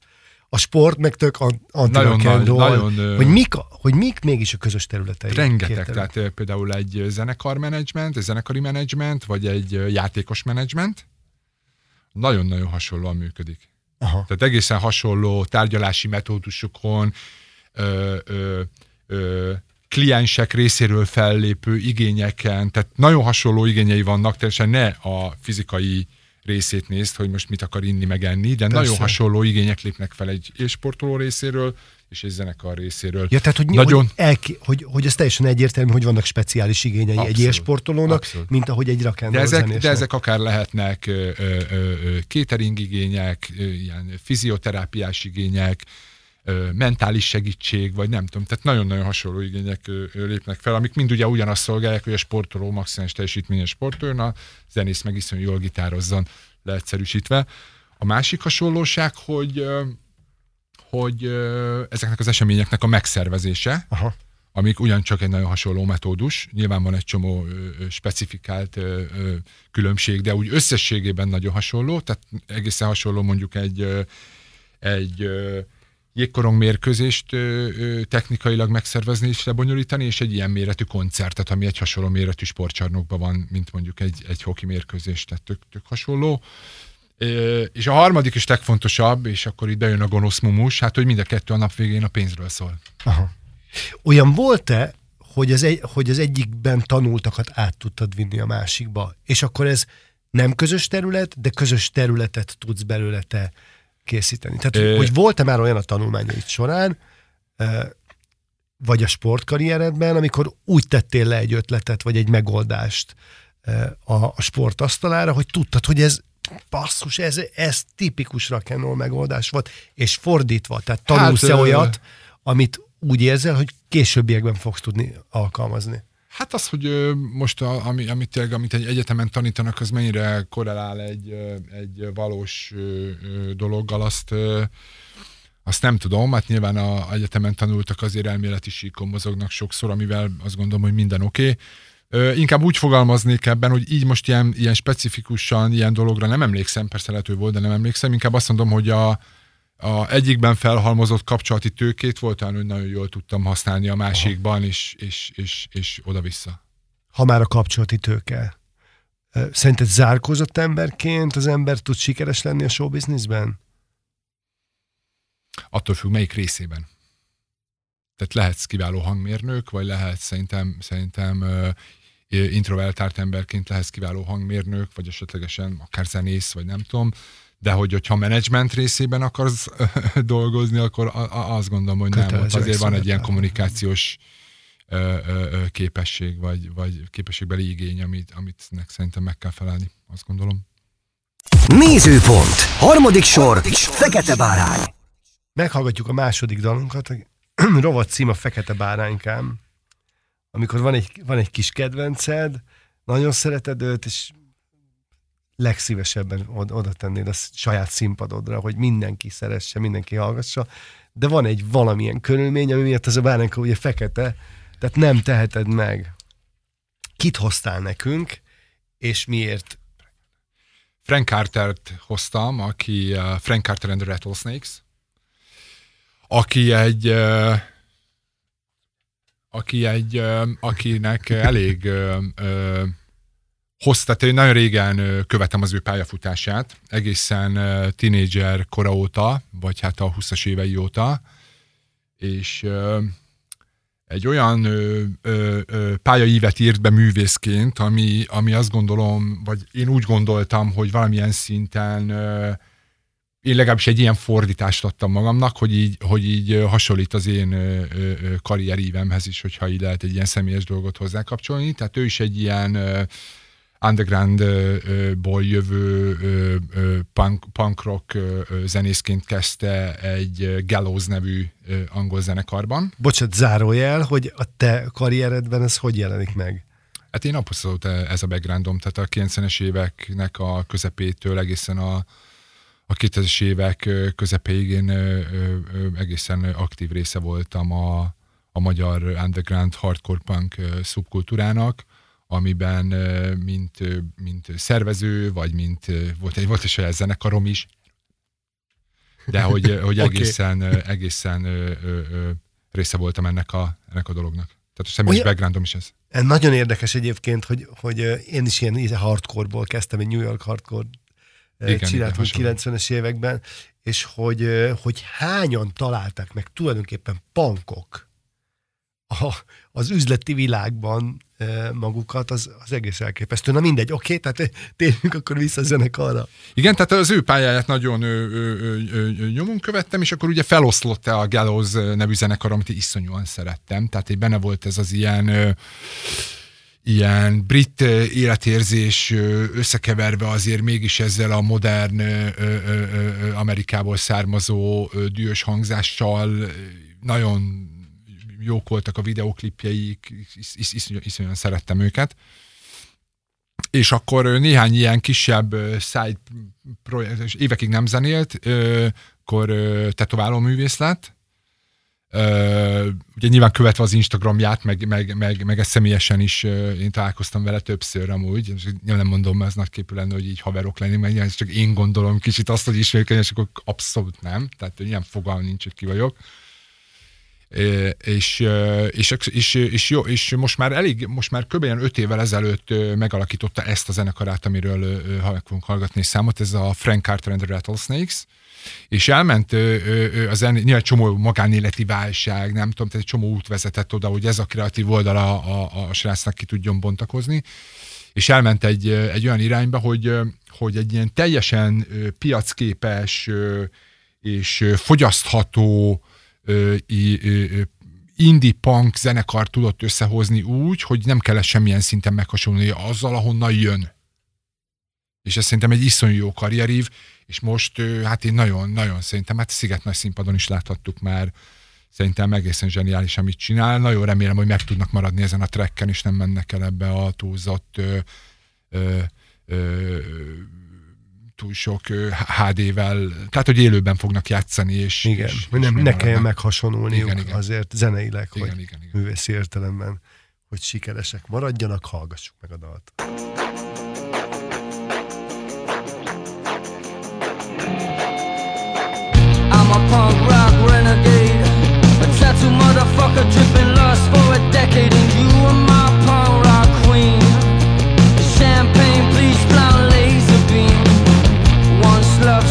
A sport meg tök anti nagyon, nagyon, hogy, mik, hogy mik mégis a közös területei? Rengeteg, tehát például egy zenekar menedzsment, egy zenekari menedzsment, vagy egy játékos menedzsment, nagyon-nagyon hasonlóan működik. Aha. Tehát egészen hasonló tárgyalási metódusokon, ö, ö, ö, kliensek részéről fellépő igényeken, tehát nagyon hasonló igényei vannak, teljesen ne a fizikai részét nézd, hogy most mit akar inni, meg enni, de Persze. nagyon hasonló igények lépnek fel egy élsportoló részéről, és egy zenekar részéről. Ja, tehát, hogy, Nagyon... hogy, elki, hogy, hogy ez teljesen egyértelmű, hogy vannak speciális igényei abszolút, egy élsportolónak, abszolút. mint ahogy egy rakendó de ezek, de ezek akár lehetnek ö, ö, ö, catering igények, ö, ilyen fizioterápiás igények, ö, mentális segítség, vagy nem tudom, tehát nagyon-nagyon hasonló igények ö, ö, lépnek fel, amik mind ugye ugyanazt szolgálják, hogy a sportoló maximális teljesítményes sportoljon, a zenész meg iszonyú jól gitározzon, leegyszerűsítve. A másik hasonlóság, hogy hogy ezeknek az eseményeknek a megszervezése, Aha. amik ugyancsak egy nagyon hasonló metódus, nyilván van egy csomó specifikált különbség, de úgy összességében nagyon hasonló, tehát egészen hasonló mondjuk egy, egy jégkorong mérkőzést technikailag megszervezni és lebonyolítani, és egy ilyen méretű koncertet, ami egy hasonló méretű sportcsarnokban van, mint mondjuk egy, egy hoki mérkőzés, tehát tök, tök hasonló. És a harmadik is legfontosabb, és akkor itt bejön a gonosz mumus, hát hogy mind a kettő a nap végén a pénzről szól. Aha. Olyan volt-e, hogy az, egy, hogy az egyikben tanultakat át tudtad vinni a másikba, és akkor ez nem közös terület, de közös területet tudsz belőle te készíteni. Tehát, Ö... hogy volt-e már olyan a tanulmányaid során, vagy a sportkarrieredben, amikor úgy tettél le egy ötletet, vagy egy megoldást a, a sportasztalára, hogy tudtad, hogy ez basszus, ez, ez tipikus rock'n'roll megoldás volt, és fordítva, tehát tanulsz hát, olyat, amit úgy érzel, hogy későbbiekben fogsz tudni alkalmazni. Hát az, hogy most, a, ami, amit, tényleg, amit egy egyetemen tanítanak, az mennyire korrelál egy, egy valós dologgal, azt, azt nem tudom, hát nyilván a egyetemen tanultak azért elméleti síkon mozognak sokszor, amivel azt gondolom, hogy minden oké. Okay Ö, inkább úgy fogalmaznék ebben, hogy így most ilyen, ilyen specifikusan ilyen dologra nem emlékszem, persze lehető volt, de nem emlékszem. Inkább azt mondom, hogy a, a egyikben felhalmozott kapcsolati tőkét volt olyan, hogy nagyon jól tudtam használni a másikban, és, és, és, és oda-vissza. Ha már a kapcsolati tőke. Szerinted zárkózott emberként az ember tud sikeres lenni a showbizniszben? Attól függ, melyik részében. Tehát lehetsz kiváló hangmérnök, vagy lehet szerintem, szerintem introvertált emberként lehetsz kiváló hangmérnök, vagy esetlegesen akár zenész, vagy nem tudom, de hogy, hogyha menedzsment részében akarsz dolgozni, akkor azt gondolom, hogy nem. Ott azért van egy ilyen kommunikációs képesség, vagy, vagy képességbeli igény, amit, amit szerintem meg kell felelni, azt gondolom. Nézőpont. Harmadik sor. Harmadik sor. Fekete bárány. Meghallgatjuk a második dalunkat. Rovat cím a Fekete báránykám amikor van egy, van egy kis kedvenced, nagyon szereted őt, és legszívesebben oda tennéd a saját színpadodra, hogy mindenki szeresse, mindenki hallgassa, de van egy valamilyen körülmény, ami miatt ez a báránka ugye fekete, tehát nem teheted meg. Kit hoztál nekünk, és miért? Frank Carter-t hoztam, aki uh, Frank Carter and the Rattlesnakes, aki egy uh, aki egy, akinek elég hossz, tehát én nagyon régen követem az ő pályafutását, egészen tínédzser kora óta, vagy hát a 20-as évei óta, és egy olyan ö, ö, ö, pályaívet írt be művészként, ami, ami azt gondolom, vagy én úgy gondoltam, hogy valamilyen szinten ö, én legalábbis egy ilyen fordítást adtam magamnak, hogy így, hogy így hasonlít az én karrierívemhez is, hogyha így lehet egy ilyen személyes dolgot hozzá kapcsolni. Tehát ő is egy ilyen undergroundból jövő punk, punk rock zenészként kezdte egy Gallows nevű angol zenekarban. Bocsát, zárójel, hogy a te karrieredben ez hogy jelenik meg? Hát én abszolút ez a backgroundom, tehát a 90-es éveknek a közepétől egészen a, a 2000-es évek közepéig én egészen aktív része voltam a, a magyar underground hardcore punk szubkultúrának, amiben mint, mint szervező, vagy mint volt egy, volt egy saját zenekarom is, de hogy, hogy egészen, okay. egészen ö, ö, ö, része voltam ennek a, ennek a dolognak. Tehát a személyes Olyan, backgroundom is ez. Nagyon érdekes egyébként, hogy, hogy én is ilyen hardcore-ból kezdtem, egy New York hardcore csináltunk igen, 90-es években, és hogy, hogy hányan találták meg tulajdonképpen pankok a, az üzleti világban magukat, az, az egész elképesztő. Na mindegy, oké, okay, tehát térjünk akkor vissza a zenekarra. Igen, tehát az ő pályáját nagyon ö, ö, ö, nyomon követtem, és akkor ugye feloszlott a Gallows nevű zenekar, amit iszonyúan szerettem. Tehát egy benne volt ez az ilyen ö, ilyen brit életérzés összekeverve azért mégis ezzel a modern Amerikából származó dühös hangzással nagyon jók voltak a videoklipjeik, is, is, is, iszonyan szerettem őket. És akkor néhány ilyen kisebb side projekt, és évekig nem zenélt, akkor tetováló művész lett, Uh, ugye nyilván követve az Instagramját, meg, meg, meg, meg ezt személyesen is én találkoztam vele többször amúgy, és nem mondom, ez nagyképű lenne, hogy így haverok lenni, mert ez csak én gondolom kicsit azt, hogy ismerkedni, és akkor abszolút nem, tehát ilyen fogalm nincs, hogy ki vagyok. És, és, és, és, jó, és most már elég, most már kb. 5 évvel ezelőtt megalakította ezt a zenekarát, amiről fogunk hallgatni számot, ez a Frank Carter and the Rattlesnakes, és elment az nyilván csomó magánéleti válság, nem tudom, tehát egy csomó út vezetett oda, hogy ez a kreatív oldala a, a, a srácnak ki tudjon bontakozni, és elment egy, egy olyan irányba, hogy, hogy egy ilyen teljesen piacképes és fogyasztható indie punk zenekar tudott összehozni úgy, hogy nem kellett semmilyen szinten meghasonlulni azzal, ahonnan jön. És ez szerintem egy iszonyú jó karrierív, és most hát én nagyon-nagyon szerintem, hát Sziget nagy színpadon is láthattuk már, szerintem egészen zseniális, amit csinál. Nagyon remélem, hogy meg tudnak maradni ezen a trekken, és nem mennek el ebbe a túlzott ö, ö, ö, túl sok HD-vel, tehát hogy élőben fognak játszani, és, igen, és, és nem, ne kelljen meghasonulniuk igen, igen. azért zeneileg, igen, hogy igen, igen. művészi értelemben, hogy sikeresek maradjanak, hallgassuk meg a dalt. Punk rock renegade. A tattoo motherfucker dripping lust for a decade And you are my punk rock queen. Champagne, please, blonde laser beam. Once love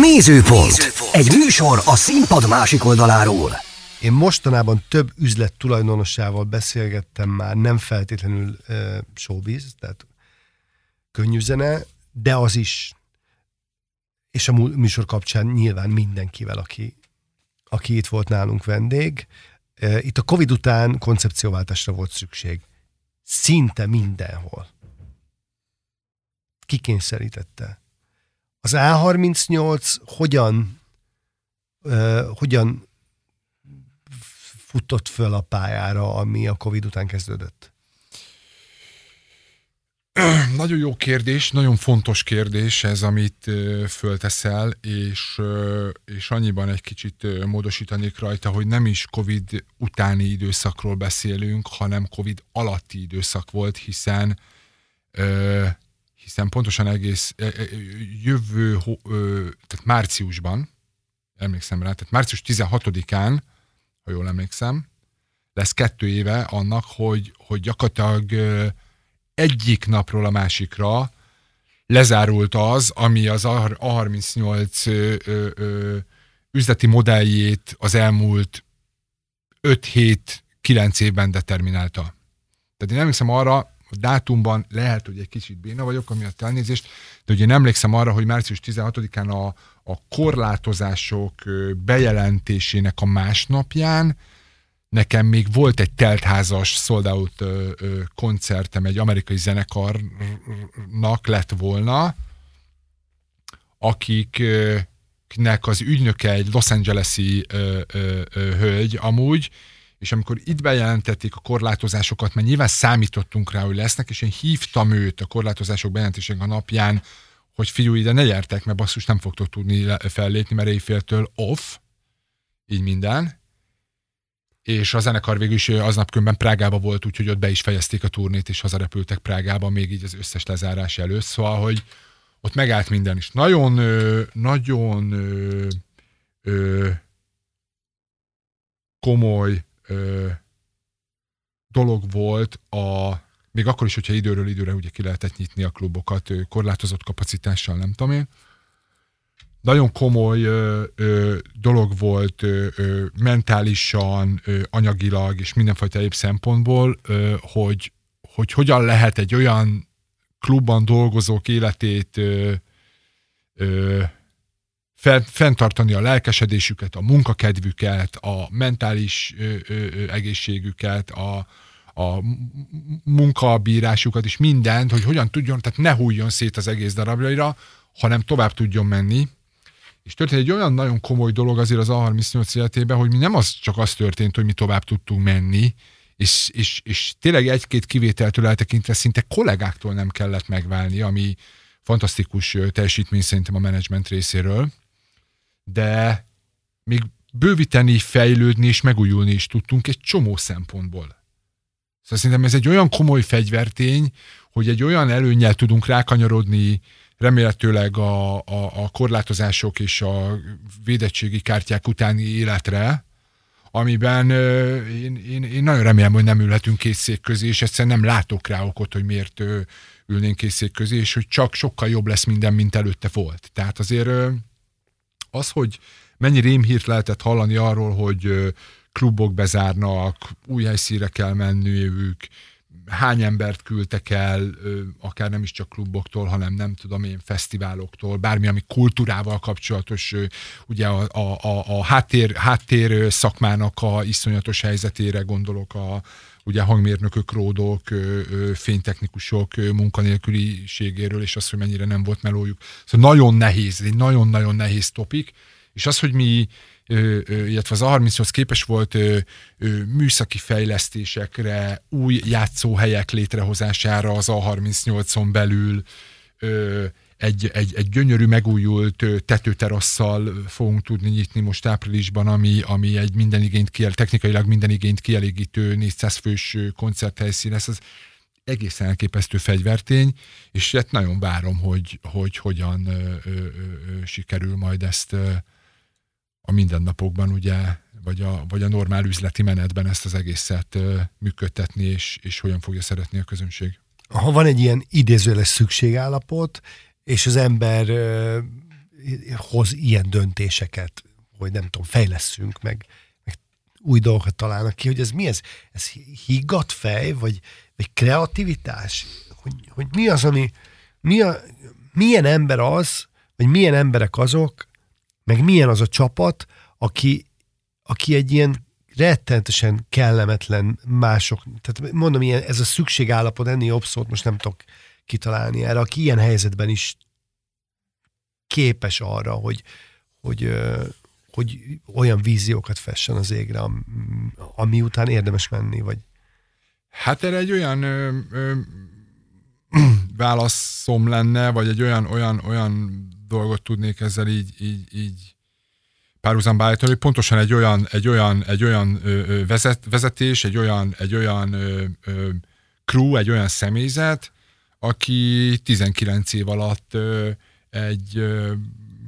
Nézőpont. Egy műsor a színpad másik oldaláról. Én mostanában több üzlet tulajdonossával beszélgettem már, nem feltétlenül uh, showbiz, tehát könnyű zene, de az is. És a műsor kapcsán nyilván mindenkivel, aki, aki itt volt nálunk vendég. Uh, itt a Covid után koncepcióváltásra volt szükség. Szinte mindenhol. Kikényszerítette az A38 hogyan, uh, hogyan futott föl a pályára, ami a Covid után kezdődött? Nagyon jó kérdés, nagyon fontos kérdés ez, amit fölteszel, és, és annyiban egy kicsit módosítanék rajta, hogy nem is Covid utáni időszakról beszélünk, hanem Covid alatti időszak volt, hiszen hiszen pontosan egész e, e, jövő, tehát márciusban, emlékszem rá, tehát március 16-án, ha jól emlékszem, lesz kettő éve annak, hogy, hogy gyakorlatilag egyik napról a másikra lezárult az, ami az A38 üzleti modelljét az elmúlt 5-7-9 évben determinálta. Tehát én emlékszem arra, a dátumban lehet, hogy egy kicsit béna vagyok, ami a elnézést, de ugye én emlékszem arra, hogy március 16-án a, a korlátozások bejelentésének a másnapján nekem még volt egy teltházas sold out koncertem egy amerikai zenekarnak lett volna, akiknek az ügynöke egy Los Angeles-i hölgy amúgy, és amikor itt bejelentették a korlátozásokat, mert nyilván számítottunk rá, hogy lesznek, és én hívtam őt a korlátozások bejelentésének a napján, hogy fiú, ide ne gyertek, mert basszus nem fogtok tudni fellépni, mert éjféltől off, így minden. És a zenekar végül is aznap különben Prágába volt, úgyhogy ott be is fejezték a turnét, és hazarepültek Prágába, még így az összes lezárás előtt. Szóval, hogy ott megállt minden is. Nagyon, nagyon komoly ö, dolog volt a, még akkor is, hogyha időről időre ugye ki lehetett nyitni a klubokat ö, korlátozott kapacitással, nem tudom én. Nagyon komoly ö, ö, dolog volt ö, ö, mentálisan, ö, anyagilag és mindenfajta egyéb szempontból, ö, hogy, hogy hogyan lehet egy olyan klubban dolgozók életét ö, ö, fenntartani a lelkesedésüket, a munkakedvüket, a mentális egészségüket, a, a munkabírásukat és mindent, hogy hogyan tudjon, tehát ne hújjon szét az egész darabjaira, hanem tovább tudjon menni. És történt egy olyan nagyon komoly dolog azért az A38 életében, hogy mi nem az csak az történt, hogy mi tovább tudtunk menni, és, és, és tényleg egy-két kivételtől eltekintve szinte kollégáktól nem kellett megválni, ami fantasztikus teljesítmény szerintem a menedzsment részéről de még bővíteni, fejlődni és megújulni is tudtunk egy csomó szempontból. Szóval szerintem ez egy olyan komoly fegyvertény, hogy egy olyan előnyel tudunk rákanyarodni remélhetőleg a, a, a korlátozások és a védettségi kártyák utáni életre, amiben ö, én, én, én nagyon remélem, hogy nem ülhetünk két szék közé, és egyszerűen nem látok rá okot, hogy miért ö, ülnénk két szék közé, és hogy csak sokkal jobb lesz minden, mint előtte volt. Tehát azért ö, az, hogy mennyi rémhírt lehetett hallani arról, hogy klubok bezárnak, új helyszíre kell menniük, hány embert küldtek el, akár nem is csak kluboktól, hanem nem tudom én, fesztiváloktól, bármi, ami kultúrával kapcsolatos, ugye a, a, a, a háttér, háttér szakmának a iszonyatos helyzetére gondolok, a, ugye hangmérnökök, ródok, fénytechnikusok munkanélküliségéről, és az, hogy mennyire nem volt melójuk. Szóval nagyon nehéz, egy nagyon-nagyon nehéz topik, és az, hogy mi illetve az A38 képes volt műszaki fejlesztésekre, új játszóhelyek létrehozására az A38-on belül, egy, egy, egy gyönyörű, megújult tetőterasszal fogunk tudni nyitni most áprilisban, ami, ami egy minden igényt kiel, technikailag minden igényt kielégítő 400 fős koncerthelyszín lesz. Az egészen elképesztő fegyvertény, és hát nagyon várom, hogy, hogy hogyan ö, ö, ö, sikerül majd ezt ö, a mindennapokban, ugye, vagy a, vagy a normál üzleti menetben ezt az egészet működtetni, és, és hogyan fogja szeretni a közönség. Ha van egy ilyen idézőles szükségállapot, és az ember ö, hoz ilyen döntéseket, hogy nem tudom, fejleszünk, meg, meg új dolgokat találnak ki, hogy ez mi ez? Ez higgadt fej, vagy, vagy kreativitás? Hogy, hogy mi az, ami, mi a, milyen ember az, vagy milyen emberek azok, meg milyen az a csapat, aki, aki egy ilyen rettenetesen kellemetlen mások, tehát mondom, ilyen, ez a szükségállapot, ennél jobb szót most nem tudok kitalálni erre, aki ilyen helyzetben is képes arra, hogy, hogy, hogy olyan víziókat fessen az égre, ami után érdemes menni, vagy? Hát erre egy olyan ö, ö, válaszom lenne, vagy egy olyan, olyan, olyan dolgot tudnék ezzel így, így, így párhuzamba állítani, hogy pontosan egy olyan, egy olyan, egy olyan ö, vezet, vezetés, egy olyan, egy olyan ö, ö, crew, egy olyan személyzet, aki 19 év alatt ö, egy ö,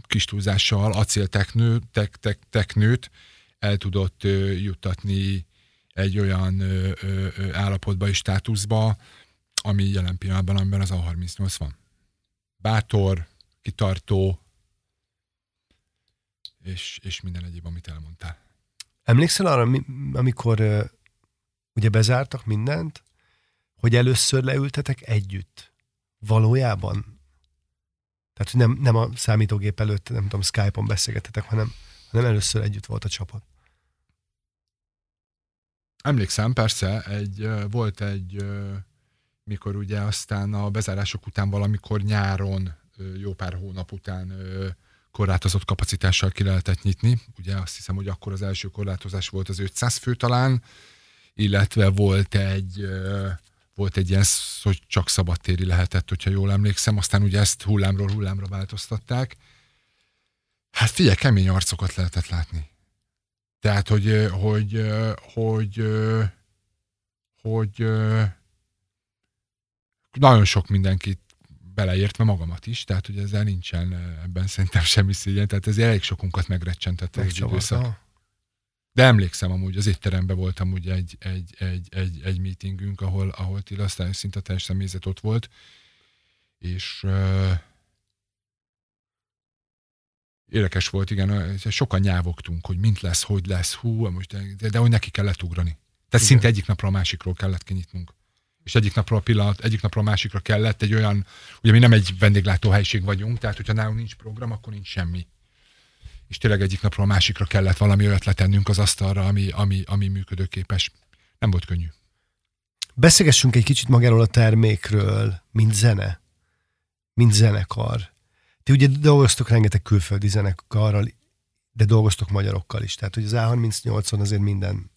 kis túlzással acélteknőt tek, tek, teknőt el tudott ö, juttatni egy olyan ö, ö, állapotba és státuszba, ami jelen pillanatban, amiben az A38 van. Bátor, kitartó, és, és minden egyéb, amit elmondtál. Emlékszel arra, amikor ugye bezártak mindent, hogy először leültetek együtt? Valójában? Tehát, hogy nem, nem a számítógép előtt, nem tudom, Skype-on beszélgetetek, hanem, hanem először együtt volt a csapat. Emlékszem, persze, egy, volt egy, mikor ugye aztán a bezárások után valamikor nyáron, jó pár hónap után korlátozott kapacitással ki lehetett nyitni. Ugye azt hiszem, hogy akkor az első korlátozás volt az 500 fő talán, illetve volt egy, volt egy ilyen, hogy csak szabadtéri lehetett, hogyha jól emlékszem, aztán ugye ezt hullámról hullámra változtatták. Hát figyelj, kemény arcokat lehetett látni. Tehát, hogy, hogy, hogy, hogy nagyon sok mindenkit beleértve magamat is, tehát hogy ezzel nincsen ebben szerintem semmi szégyen, tehát ez elég sokunkat megrecsentette egy időszak. De emlékszem amúgy, az étteremben voltam ugye egy, egy, egy, egy, egy meetingünk, ahol, ahol Tila aztán szinte teljes személyzet ott volt, és uh, Érdekes volt, igen, sokan nyávogtunk, hogy mint lesz, hogy lesz, hú, most, de, de hogy neki kellett ugrani. Tehát igen. szinte egyik napról a másikról kellett kinyitnunk. És egyik napról a pillanat, egyik napról a másikra kellett egy olyan, ugye mi nem egy vendéglátóhelység vagyunk, tehát hogyha nálunk nincs program, akkor nincs semmi. És tényleg egyik napról a másikra kellett valami olyat letennünk az asztalra, ami, ami, ami működőképes. Nem volt könnyű. Beszélgessünk egy kicsit magáról a termékről, mint zene, mint zenekar ti ugye dolgoztok rengeteg külföldi zenekarral, de dolgoztok magyarokkal is. Tehát, hogy az A38-on azért minden,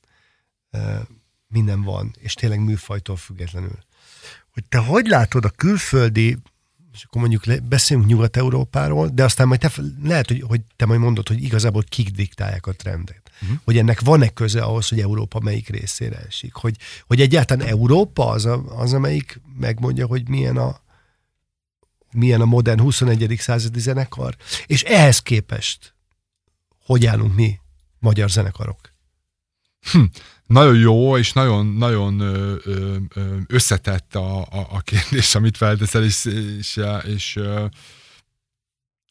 minden van, és tényleg műfajtól függetlenül. Hogy te hogy látod a külföldi, és akkor mondjuk beszélünk Nyugat-Európáról, de aztán majd te, lehet, hogy, hogy te majd mondod, hogy igazából kik diktálják a trendet. Uh-huh. Hogy ennek van-e köze ahhoz, hogy Európa melyik részére esik? Hogy, hogy egyáltalán Európa az, a, az, amelyik megmondja, hogy milyen a, milyen a modern 21. századi zenekar, és ehhez képest hogy állunk mi, magyar zenekarok? Hm, nagyon jó, és nagyon, nagyon összetett a, a, a kérdés, amit felteszel, és, és, és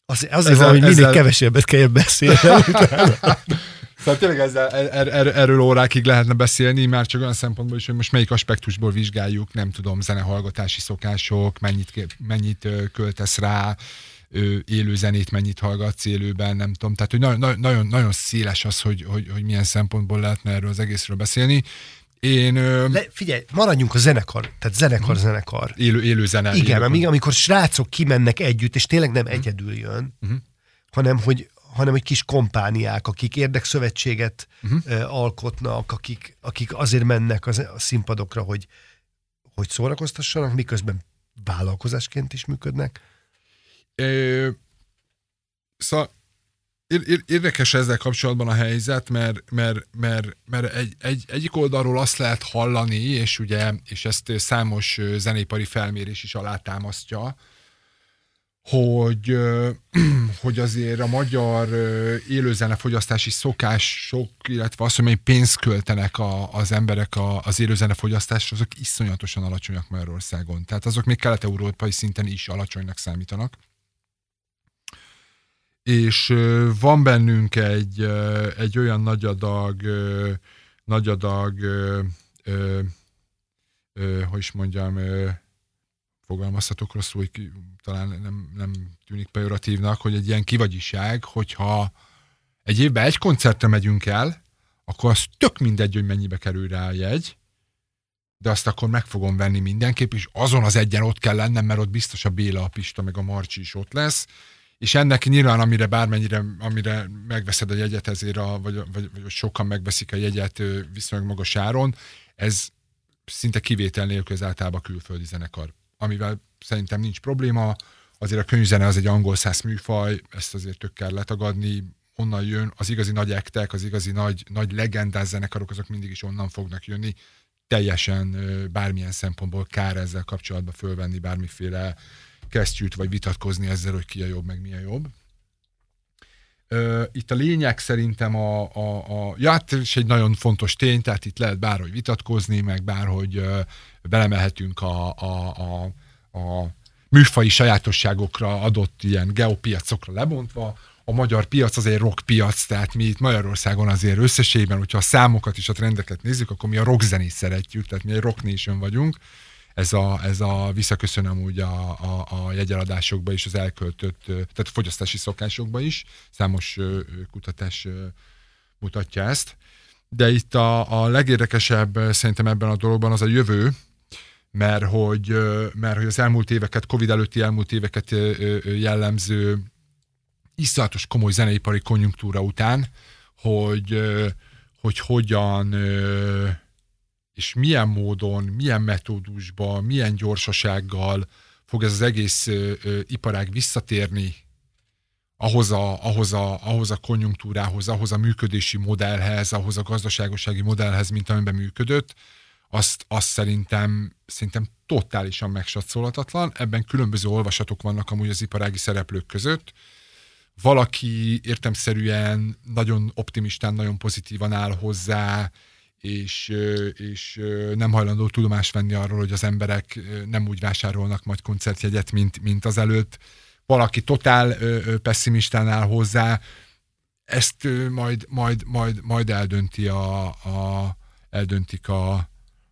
az, azért van, hogy mindig ezzel... kevesebbet kell beszélni. Szóval tényleg ezzel, er, er, erről órákig lehetne beszélni, már csak olyan szempontból is, hogy most melyik aspektusból vizsgáljuk, nem tudom, zenehallgatási szokások, mennyit, mennyit költesz rá, élő zenét mennyit hallgatsz élőben, nem tudom. Tehát, hogy nagyon, nagyon, nagyon széles az, hogy, hogy, hogy milyen szempontból lehetne erről az egészről beszélni. Én... Le, figyelj, maradjunk a zenekar, tehát zenekar-zenekar. Mhm. Élő, élő zene. Igen, élő. amikor srácok kimennek együtt, és tényleg nem uh-huh. egyedül jön, uh-huh. hanem hogy hanem egy kis kompániák, akik érdekszövetséget uh-huh. alkotnak, akik, akik azért mennek az, a színpadokra, hogy, hogy szórakoztassanak, miközben vállalkozásként is működnek. Szóval Érdekes ezzel kapcsolatban a helyzet, mert, mert, mert, mert egy, egy, egyik oldalról azt lehet hallani, és ugye, és ezt számos zenépari felmérés is alátámasztja, hogy, hogy azért a magyar élőzenefogyasztási szokások, illetve az, hogy mennyi pénzt költenek a, az emberek a, az élőzenefogyasztásra, azok iszonyatosan alacsonyak Magyarországon. Tehát azok még kelet-európai szinten is alacsonynak számítanak és van bennünk egy, egy olyan nagy adag, nagy adag, hogy is mondjam, fogalmazhatok rosszul, hogy talán nem, nem tűnik pejoratívnak, hogy egy ilyen kivagyiság, hogyha egy évben egy koncertre megyünk el, akkor az tök mindegy, hogy mennyibe kerül rá a jegy, de azt akkor meg fogom venni mindenképp, és azon az egyen ott kell lennem, mert ott biztos a Béla, a Pista, meg a Marcsi is ott lesz, és ennek nyilván, amire bármennyire, amire megveszed a jegyet ezért, a, vagy, vagy, vagy sokan megveszik a jegyet viszonylag magas áron, ez szinte kivétel nélkül az általában külföldi zenekar, amivel szerintem nincs probléma, azért a könyvzene az egy angol száz műfaj, ezt azért tök kell letagadni, onnan jön, az igazi nagy ektek, az igazi nagy, nagy legendás zenekarok, azok mindig is onnan fognak jönni, teljesen bármilyen szempontból kár ezzel kapcsolatban fölvenni bármiféle kesztyűt, vagy vitatkozni ezzel, hogy ki a jobb, meg mi a jobb. Itt a lényeg szerintem a, a, a ja, hát és egy nagyon fontos tény, tehát itt lehet bárhogy vitatkozni, meg bárhogy belemehetünk a, a, a, a műfai sajátosságokra adott ilyen geopiacokra lebontva. A magyar piac azért rock piac, tehát mi itt Magyarországon azért összességben, hogyha a számokat és a trendeket nézzük, akkor mi a rock zenét szeretjük, tehát mi egy rock nation vagyunk ez a, ez a visszaköszönöm úgy a, a, a jegyeladásokba is, az elköltött, tehát a fogyasztási szokásokba is. Számos kutatás mutatja ezt. De itt a, a legérdekesebb szerintem ebben a dologban az a jövő, mert hogy, mert hogy az elmúlt éveket, Covid előtti elmúlt éveket jellemző iszonyatos komoly zeneipari konjunktúra után, hogy, hogy hogyan és milyen módon, milyen metódusban, milyen gyorsasággal fog ez az egész iparág visszatérni ahhoz a, ahhoz, a, ahhoz a konjunktúrához, ahhoz a működési modellhez, ahhoz a gazdaságosági modellhez, mint amiben működött, azt, azt szerintem, szerintem totálisan megsatszolhatatlan. Ebben különböző olvasatok vannak amúgy az iparági szereplők között. Valaki értemszerűen nagyon optimistán, nagyon pozitívan áll hozzá, és, és nem hajlandó tudomást venni arról, hogy az emberek nem úgy vásárolnak majd koncertjegyet, mint, mint az előtt. Valaki totál pessimistán áll hozzá, ezt majd, majd, majd, majd eldönti a, a, eldöntik a,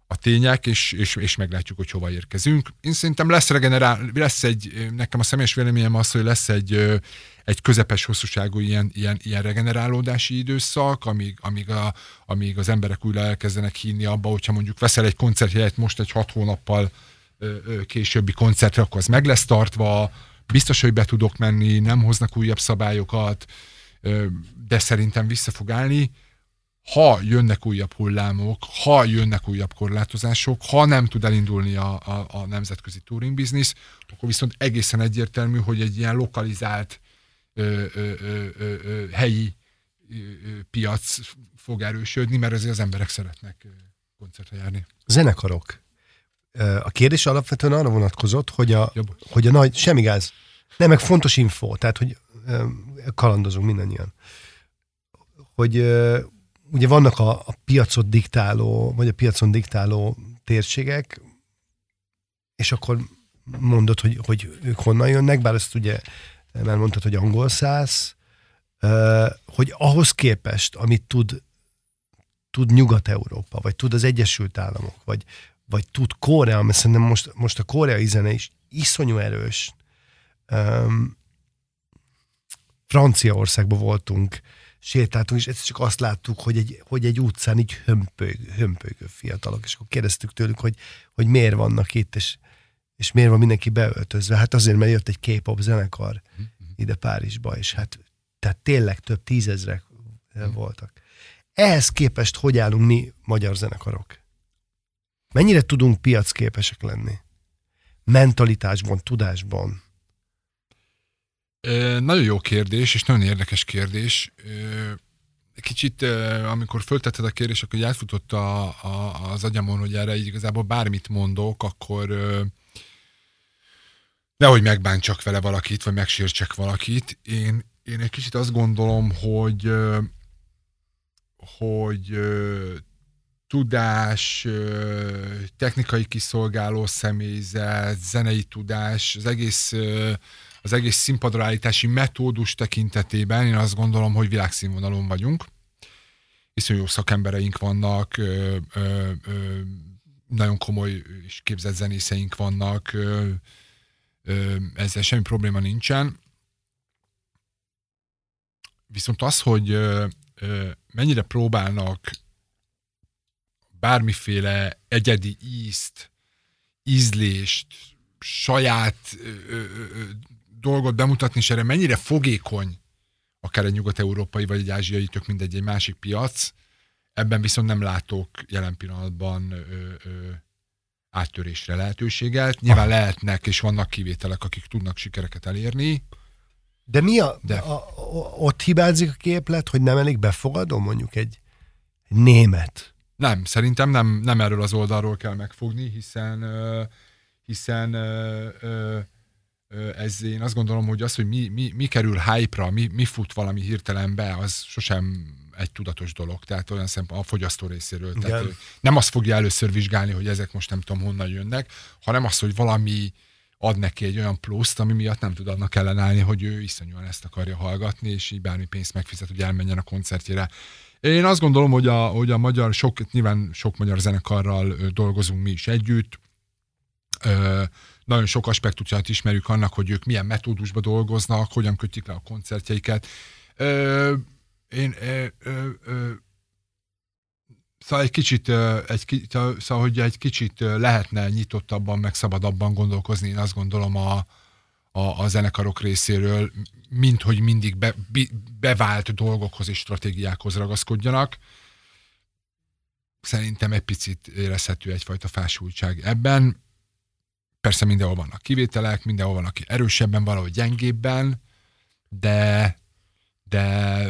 a tények, és, és, és meglátjuk, hogy hova érkezünk. Én szerintem lesz regenerál, lesz egy, nekem a személyes véleményem az, hogy lesz egy, egy közepes hosszúságú ilyen, ilyen, ilyen regenerálódási időszak, amíg, amíg, a, amíg az emberek újra elkezdenek hinni abba, hogyha mondjuk veszel egy koncertjegyet most egy hat hónappal későbbi koncertre, akkor az meg lesz tartva, biztos, hogy be tudok menni, nem hoznak újabb szabályokat, de szerintem vissza fog állni ha jönnek újabb hullámok, ha jönnek újabb korlátozások, ha nem tud elindulni a, a, a nemzetközi touring business, akkor viszont egészen egyértelmű, hogy egy ilyen lokalizált ö, ö, ö, ö, ö, helyi ö, ö, piac fog erősödni, mert azért az emberek szeretnek koncertre járni. Zenekarok. A kérdés alapvetően arra vonatkozott, hogy a, hogy a nagy, semmi gáz, nem, meg fontos info, tehát, hogy kalandozunk mindannyian. Hogy ugye vannak a, a piacot diktáló, vagy a piacon diktáló térségek, és akkor mondod, hogy, hogy ők honnan jönnek, bár ezt ugye már mondtad, hogy angol száz, hogy ahhoz képest, amit tud, tud Nyugat-Európa, vagy tud az Egyesült Államok, vagy, vagy tud Korea, mert szerintem most, most a koreai zene is iszonyú erős. Um, Franciaországban voltunk, sétáltunk, és egyszer csak azt láttuk, hogy egy, hogy egy utcán így hömpög, hömpögő fiatalok, és akkor kérdeztük tőlük, hogy, hogy miért vannak itt, és, és miért van mindenki beöltözve. Hát azért, mert jött egy K-pop zenekar ide Párizsba, és hát tehát tényleg több tízezrek voltak. Ehhez képest hogy állunk mi magyar zenekarok? Mennyire tudunk piacképesek lenni? Mentalitásban, tudásban? Nagyon jó kérdés, és nagyon érdekes kérdés. Kicsit, amikor föltetted a kérdést, akkor átfutott a, a, az agyamon, hogy erre így igazából bármit mondok, akkor nehogy megbántsak vele valakit, vagy megsértsek valakit. Én, én egy kicsit azt gondolom, hogy hogy tudás, technikai kiszolgáló személyzet, zenei tudás, az egész, az egész színpadra metódus tekintetében én azt gondolom, hogy világszínvonalon vagyunk. Iszonyú jó szakembereink vannak, ö, ö, ö, nagyon komoly és képzett zenészeink vannak, ö, ö, ezzel semmi probléma nincsen. Viszont az, hogy ö, ö, mennyire próbálnak bármiféle egyedi ízt, ízlést, saját ö, ö, dolgot bemutatni, és erre mennyire fogékony akár egy nyugat-európai vagy egy ázsiai, tök mindegy, egy másik piac, ebben viszont nem látok jelen pillanatban ö, ö, áttörésre lehetőséget. Nyilván Aha. lehetnek, és vannak kivételek, akik tudnak sikereket elérni. De mi a, De. a, a ott hibázik a képlet, hogy nem elég befogadó mondjuk egy, egy német? Nem, szerintem nem, nem erről az oldalról kell megfogni, hiszen hiszen ez én azt gondolom, hogy az, hogy mi, mi, mi kerül hype-ra, mi, mi fut valami hirtelen be, az sosem egy tudatos dolog, tehát olyan szempont a fogyasztó részéről. Tehát nem azt fogja először vizsgálni, hogy ezek most nem tudom honnan jönnek, hanem az, hogy valami ad neki egy olyan pluszt, ami miatt nem tud annak ellenállni, hogy ő iszonyúan ezt akarja hallgatni, és így bármi pénzt megfizet, hogy elmenjen a koncertjére. Én azt gondolom, hogy a, hogy a magyar, sok, nyilván sok magyar zenekarral dolgozunk mi is együtt, Ö, nagyon sok aspektusát ismerjük annak, hogy ők milyen metódusban dolgoznak, hogyan kötik le a koncertjeiket. Ö, én ö, ö, ö, Szóval egy kicsit, egy, szóval, hogy egy kicsit lehetne nyitottabban, meg szabadabban gondolkozni, én azt gondolom a, a, a zenekarok részéről, mint hogy mindig be, be, bevált dolgokhoz és stratégiákhoz ragaszkodjanak. Szerintem egy picit érezhető egyfajta fásultság ebben. Persze mindenhol vannak kivételek, mindenhol van, aki erősebben, valahogy gyengébben, de, de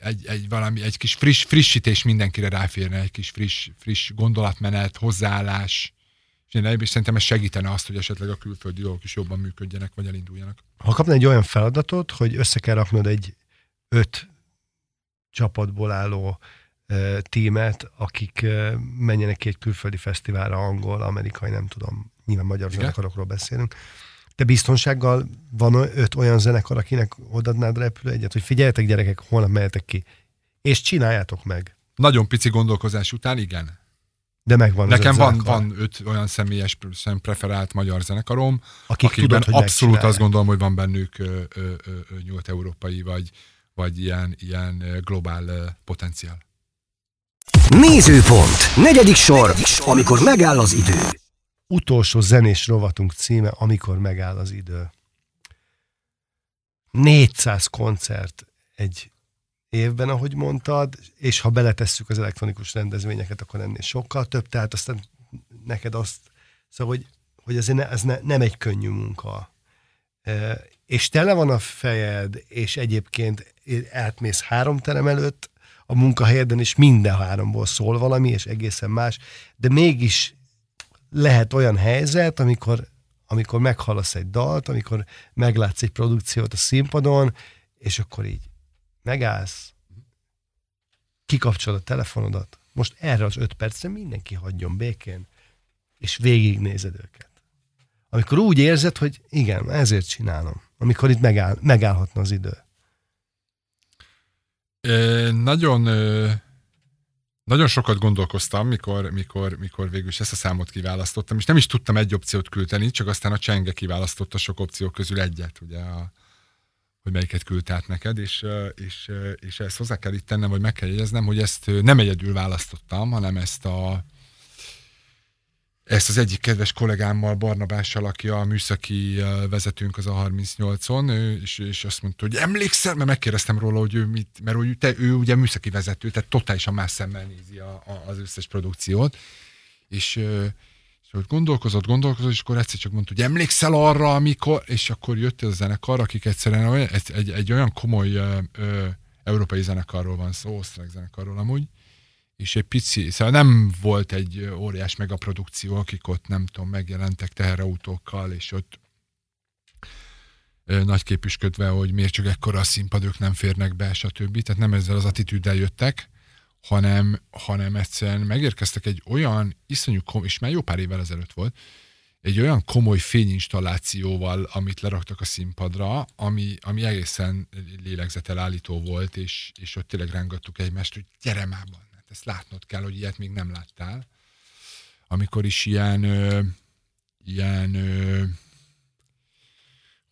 egy, egy, valami, egy kis friss, frissítés mindenkire ráférne, egy kis friss, friss gondolatmenet, hozzáállás, és én és szerintem ez segítene azt, hogy esetleg a külföldi dolgok is jobban működjenek, vagy elinduljanak. Ha kapna egy olyan feladatot, hogy össze kell raknod egy öt csapatból álló tímet, akik menjenek ki egy külföldi fesztiválra, angol, amerikai, nem tudom, nyilván magyar zenekarokról beszélünk, de biztonsággal van öt olyan zenekar, akinek odadnád repülőegyet, hogy figyeljetek gyerekek, holnap mehetek ki. És csináljátok meg. Nagyon pici gondolkozás után, igen. De megvan Nekem van, van öt olyan személyes, preferált magyar zenekarom, Akik akikben tudod, abszolút azt gondolom, hogy van bennük nyugat-európai vagy, vagy ilyen, ilyen globál potenciál. Nézőpont. Negyedik sor, amikor megáll az idő utolsó zenés rovatunk címe, amikor megáll az idő. 400 koncert egy évben, ahogy mondtad, és ha beletesszük az elektronikus rendezvényeket, akkor ennél sokkal több, tehát aztán neked azt, szóval, hogy, hogy ez, ne, ez ne, nem egy könnyű munka. E, és tele van a fejed, és egyébként átmész három terem előtt, a munkahelyeden is minden háromból szól valami, és egészen más, de mégis lehet olyan helyzet, amikor, amikor meghallasz egy dalt, amikor meglátsz egy produkciót a színpadon, és akkor így megállsz, kikapcsolod a telefonodat, most erre az öt percre mindenki hagyjon békén, és végignézed őket. Amikor úgy érzed, hogy igen, ezért csinálom. Amikor itt megáll, megállhatna az idő. Nagyon nagyon sokat gondolkoztam, mikor, mikor, mikor végül is ezt a számot kiválasztottam, és nem is tudtam egy opciót küldeni, csak aztán a csenge kiválasztotta sok opció közül egyet, ugye, a, hogy melyiket küldt át neked, és, és, és ezt hozzá kell itt tennem, vagy meg kell jegyeznem, hogy ezt nem egyedül választottam, hanem ezt a ezt az egyik kedves kollégámmal, Barnabással, aki a műszaki vezetőnk az A38-on, és, és azt mondta, hogy emlékszel, mert megkérdeztem róla, hogy ő mit, mert ő, te, ő ugye műszaki vezető, tehát totálisan más szemmel nézi a, a, az összes produkciót, és, és hogy gondolkozott, gondolkozott, és akkor egyszer csak mondta, hogy emlékszel arra, amikor, és akkor jött ez a zenekar, akik egyszerűen egy, egy, egy olyan komoly ö, ö, európai zenekarról van szó, osztrák zenekarról amúgy, és egy pici, szóval nem volt egy óriás megaprodukció, akik ott nem tudom, megjelentek teherautókkal, és ott nagy képüsködve, hogy miért csak ekkora a színpadok nem férnek be, stb. Tehát nem ezzel az attitűddel jöttek, hanem, hanem egyszerűen megérkeztek egy olyan iszonyú, komoly, és már jó pár évvel ezelőtt volt, egy olyan komoly fényinstallációval, amit leraktak a színpadra, ami, ami egészen lélegzetelállító volt, és, és ott tényleg rángattuk egymást, hogy gyere már, ezt látnod kell, hogy ilyet még nem láttál. Amikor is ilyen, ö, ilyen ö,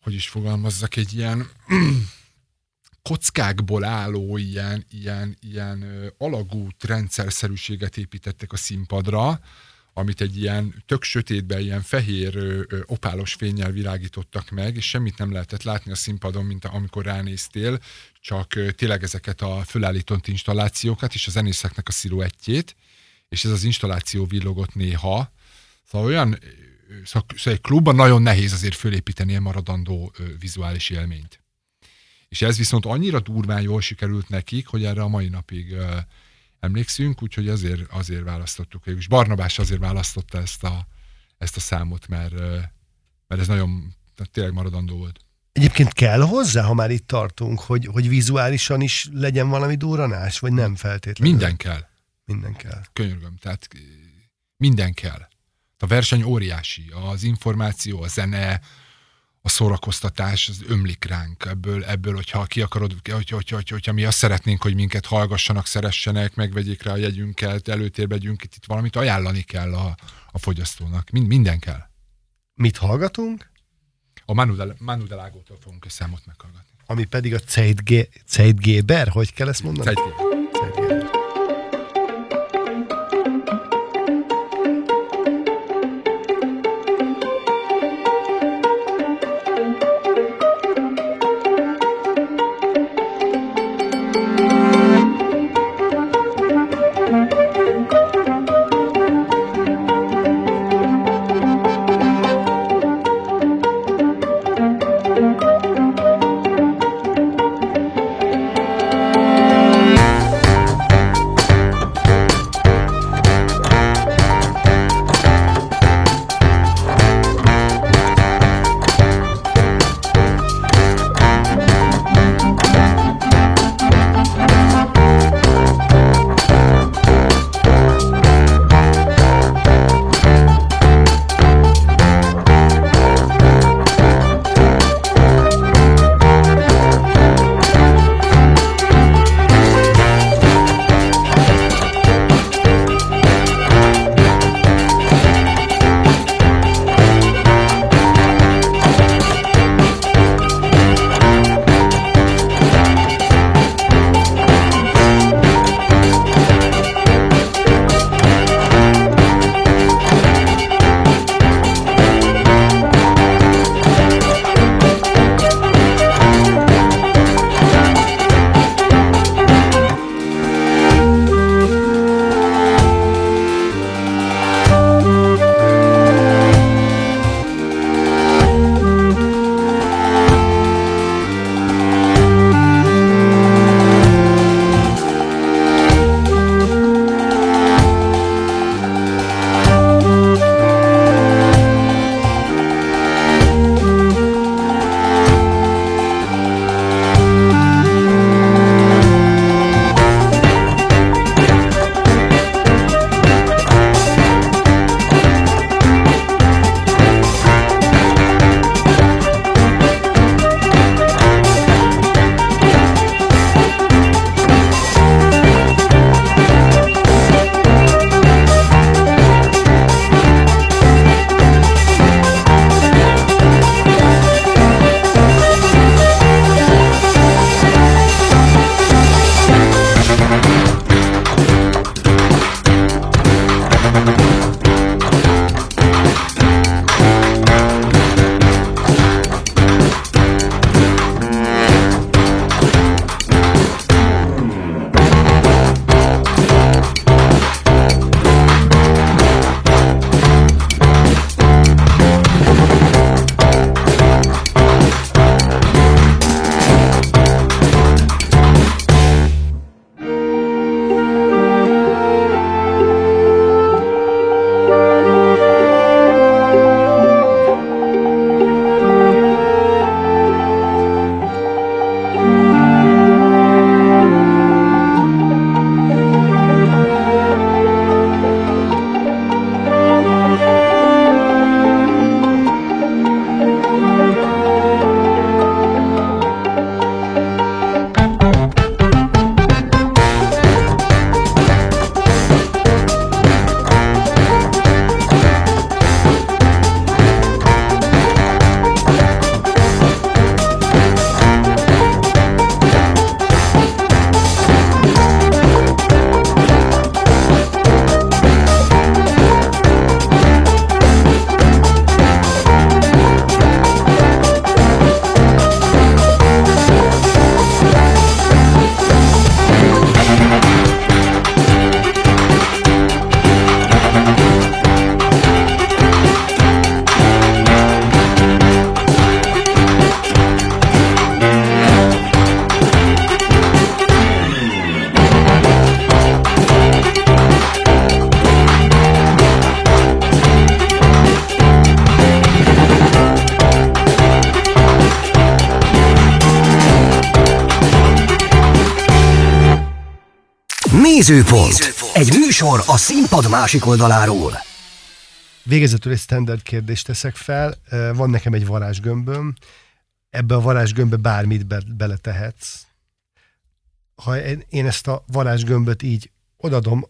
hogy is fogalmazzak, egy ilyen kockákból álló ilyen, ilyen, ilyen alagút rendszerszerűséget építettek a színpadra, amit egy ilyen tök sötétben, ilyen fehér ö, ö, opálos fényjel világítottak meg, és semmit nem lehetett látni a színpadon, mint amikor ránéztél, csak ö, tényleg ezeket a fölállított installációkat, és a zenészeknek a sziluettjét, és ez az installáció villogott néha. Szóval olyan, szóval egy klubban nagyon nehéz azért fölépíteni ilyen maradandó ö, vizuális élményt. És ez viszont annyira durván jól sikerült nekik, hogy erre a mai napig ö, emlékszünk, úgyhogy azért, azért választottuk. És Barnabás azért választotta ezt a, ezt a számot, mert, mert ez nagyon tényleg maradandó volt. Egyébként kell hozzá, ha már itt tartunk, hogy, hogy vizuálisan is legyen valami durranás, vagy nem feltétlenül? Minden kell. Minden kell. Könyörgöm, tehát minden kell. A verseny óriási, az információ, a zene, a szórakoztatás az ömlik ránk ebből, ebből hogyha ki akarod, hogy, hogy, hogy, hogyha mi azt szeretnénk, hogy minket hallgassanak, szeressenek, megvegyék rá a jegyünket, előtérbe vegyünk, itt, itt valamit ajánlani kell a, a fogyasztónak. Mind, minden kell. Mit hallgatunk? A Manu, de, Manu Delágótól fogunk egy számot meghallgatni. Ami pedig a Zeitgeber, hogy kell ezt mondani? Zeitgeber. Nézőpont. Egy műsor a színpad másik oldaláról. Végezetül egy standard kérdést teszek fel. Van nekem egy varázsgömböm. Ebbe a varázsgömbbe bármit be- beletehetsz. Ha én ezt a varázsgömböt így odadom,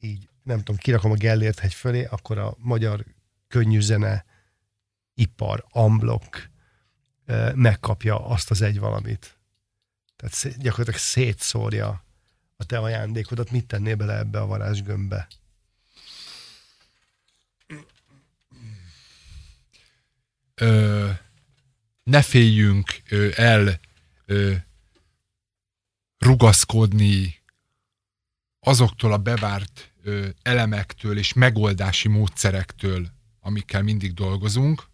így nem tudom, kirakom a Gellért hegy fölé, akkor a magyar könnyűzene ipar, amblok megkapja azt az egy valamit. Tehát gyakorlatilag szétszórja a te ajándékodat, mit tennél bele ebbe a varázsgömbbe? Ö, ne féljünk ö, el ö, rugaszkodni azoktól a bevárt ö, elemektől és megoldási módszerektől, amikkel mindig dolgozunk,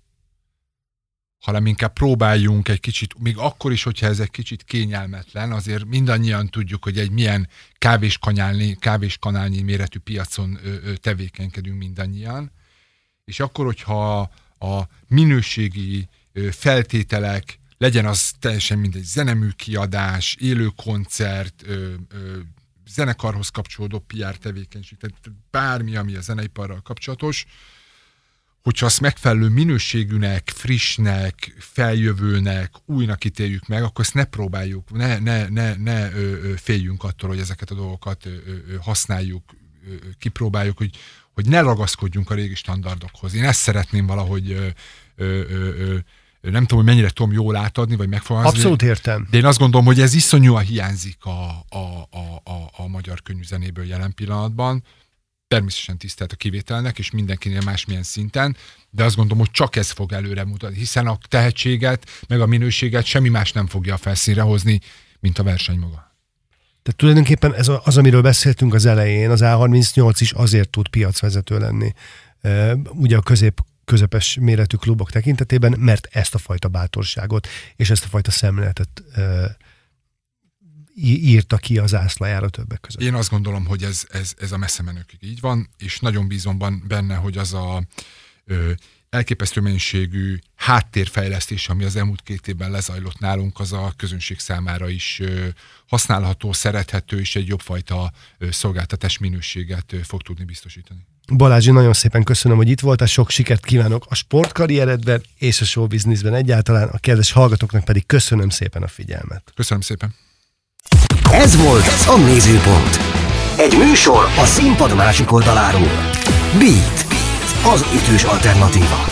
hanem inkább próbáljunk egy kicsit, még akkor is, hogyha ez egy kicsit kényelmetlen, azért mindannyian tudjuk, hogy egy milyen kávéskanálnyi, kávéskanálnyi méretű piacon ö, ö, tevékenykedünk mindannyian, és akkor, hogyha a minőségi ö, feltételek, legyen az teljesen mindegy zenemű kiadás, élő koncert, ö, ö, zenekarhoz kapcsolódó PR tevékenység, tehát bármi, ami a zeneiparral kapcsolatos, hogyha azt megfelelő minőségűnek, frissnek, feljövőnek, újnak ítéljük meg, akkor ezt ne próbáljuk, ne, ne, ne, ne ö, féljünk attól, hogy ezeket a dolgokat ö, ö, használjuk, ö, kipróbáljuk, hogy, hogy ne ragaszkodjunk a régi standardokhoz. Én ezt szeretném valahogy ö, ö, ö, nem tudom, hogy mennyire tudom jól átadni, vagy megfogalmazni. Abszolút értem. De én azt gondolom, hogy ez iszonyúan hiányzik a, a, a, a, a magyar könyvzenéből jelen pillanatban természetesen tisztelt a kivételnek, és mindenkinél másmilyen szinten, de azt gondolom, hogy csak ez fog előre mutatni, hiszen a tehetséget, meg a minőséget semmi más nem fogja a felszínre hozni, mint a verseny maga. Tehát tulajdonképpen ez az, amiről beszéltünk az elején, az A38 is azért tud piacvezető lenni. Ugye a közép közepes méretű klubok tekintetében, mert ezt a fajta bátorságot és ezt a fajta szemléletet írta ki az ászlajára többek között. Én azt gondolom, hogy ez, ez, ez a messze menőkig így van, és nagyon bízom benne, hogy az a ö, elképesztő mennyiségű háttérfejlesztés, ami az elmúlt két évben lezajlott nálunk, az a közönség számára is használható, szerethető, és egy jobbfajta szolgáltatás minőséget fog tudni biztosítani. Balázsi, nagyon szépen köszönöm, hogy itt voltál, sok sikert kívánok a sportkarrieredben és a showbizniszben egyáltalán, a kedves hallgatóknak pedig köszönöm szépen a figyelmet. Köszönöm szépen. Ez volt a Nézőpont. Egy műsor a színpad másik oldaláról. Beat. Az ütős alternatíva.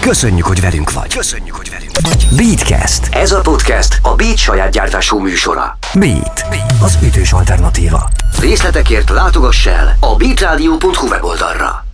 Köszönjük, hogy velünk vagy. Köszönjük, hogy velünk vagy. Beatcast. Ez a podcast a Beat saját gyártású műsora. Beat. Az ütős alternatíva. Részletekért látogass el a beatradio.hu weboldalra.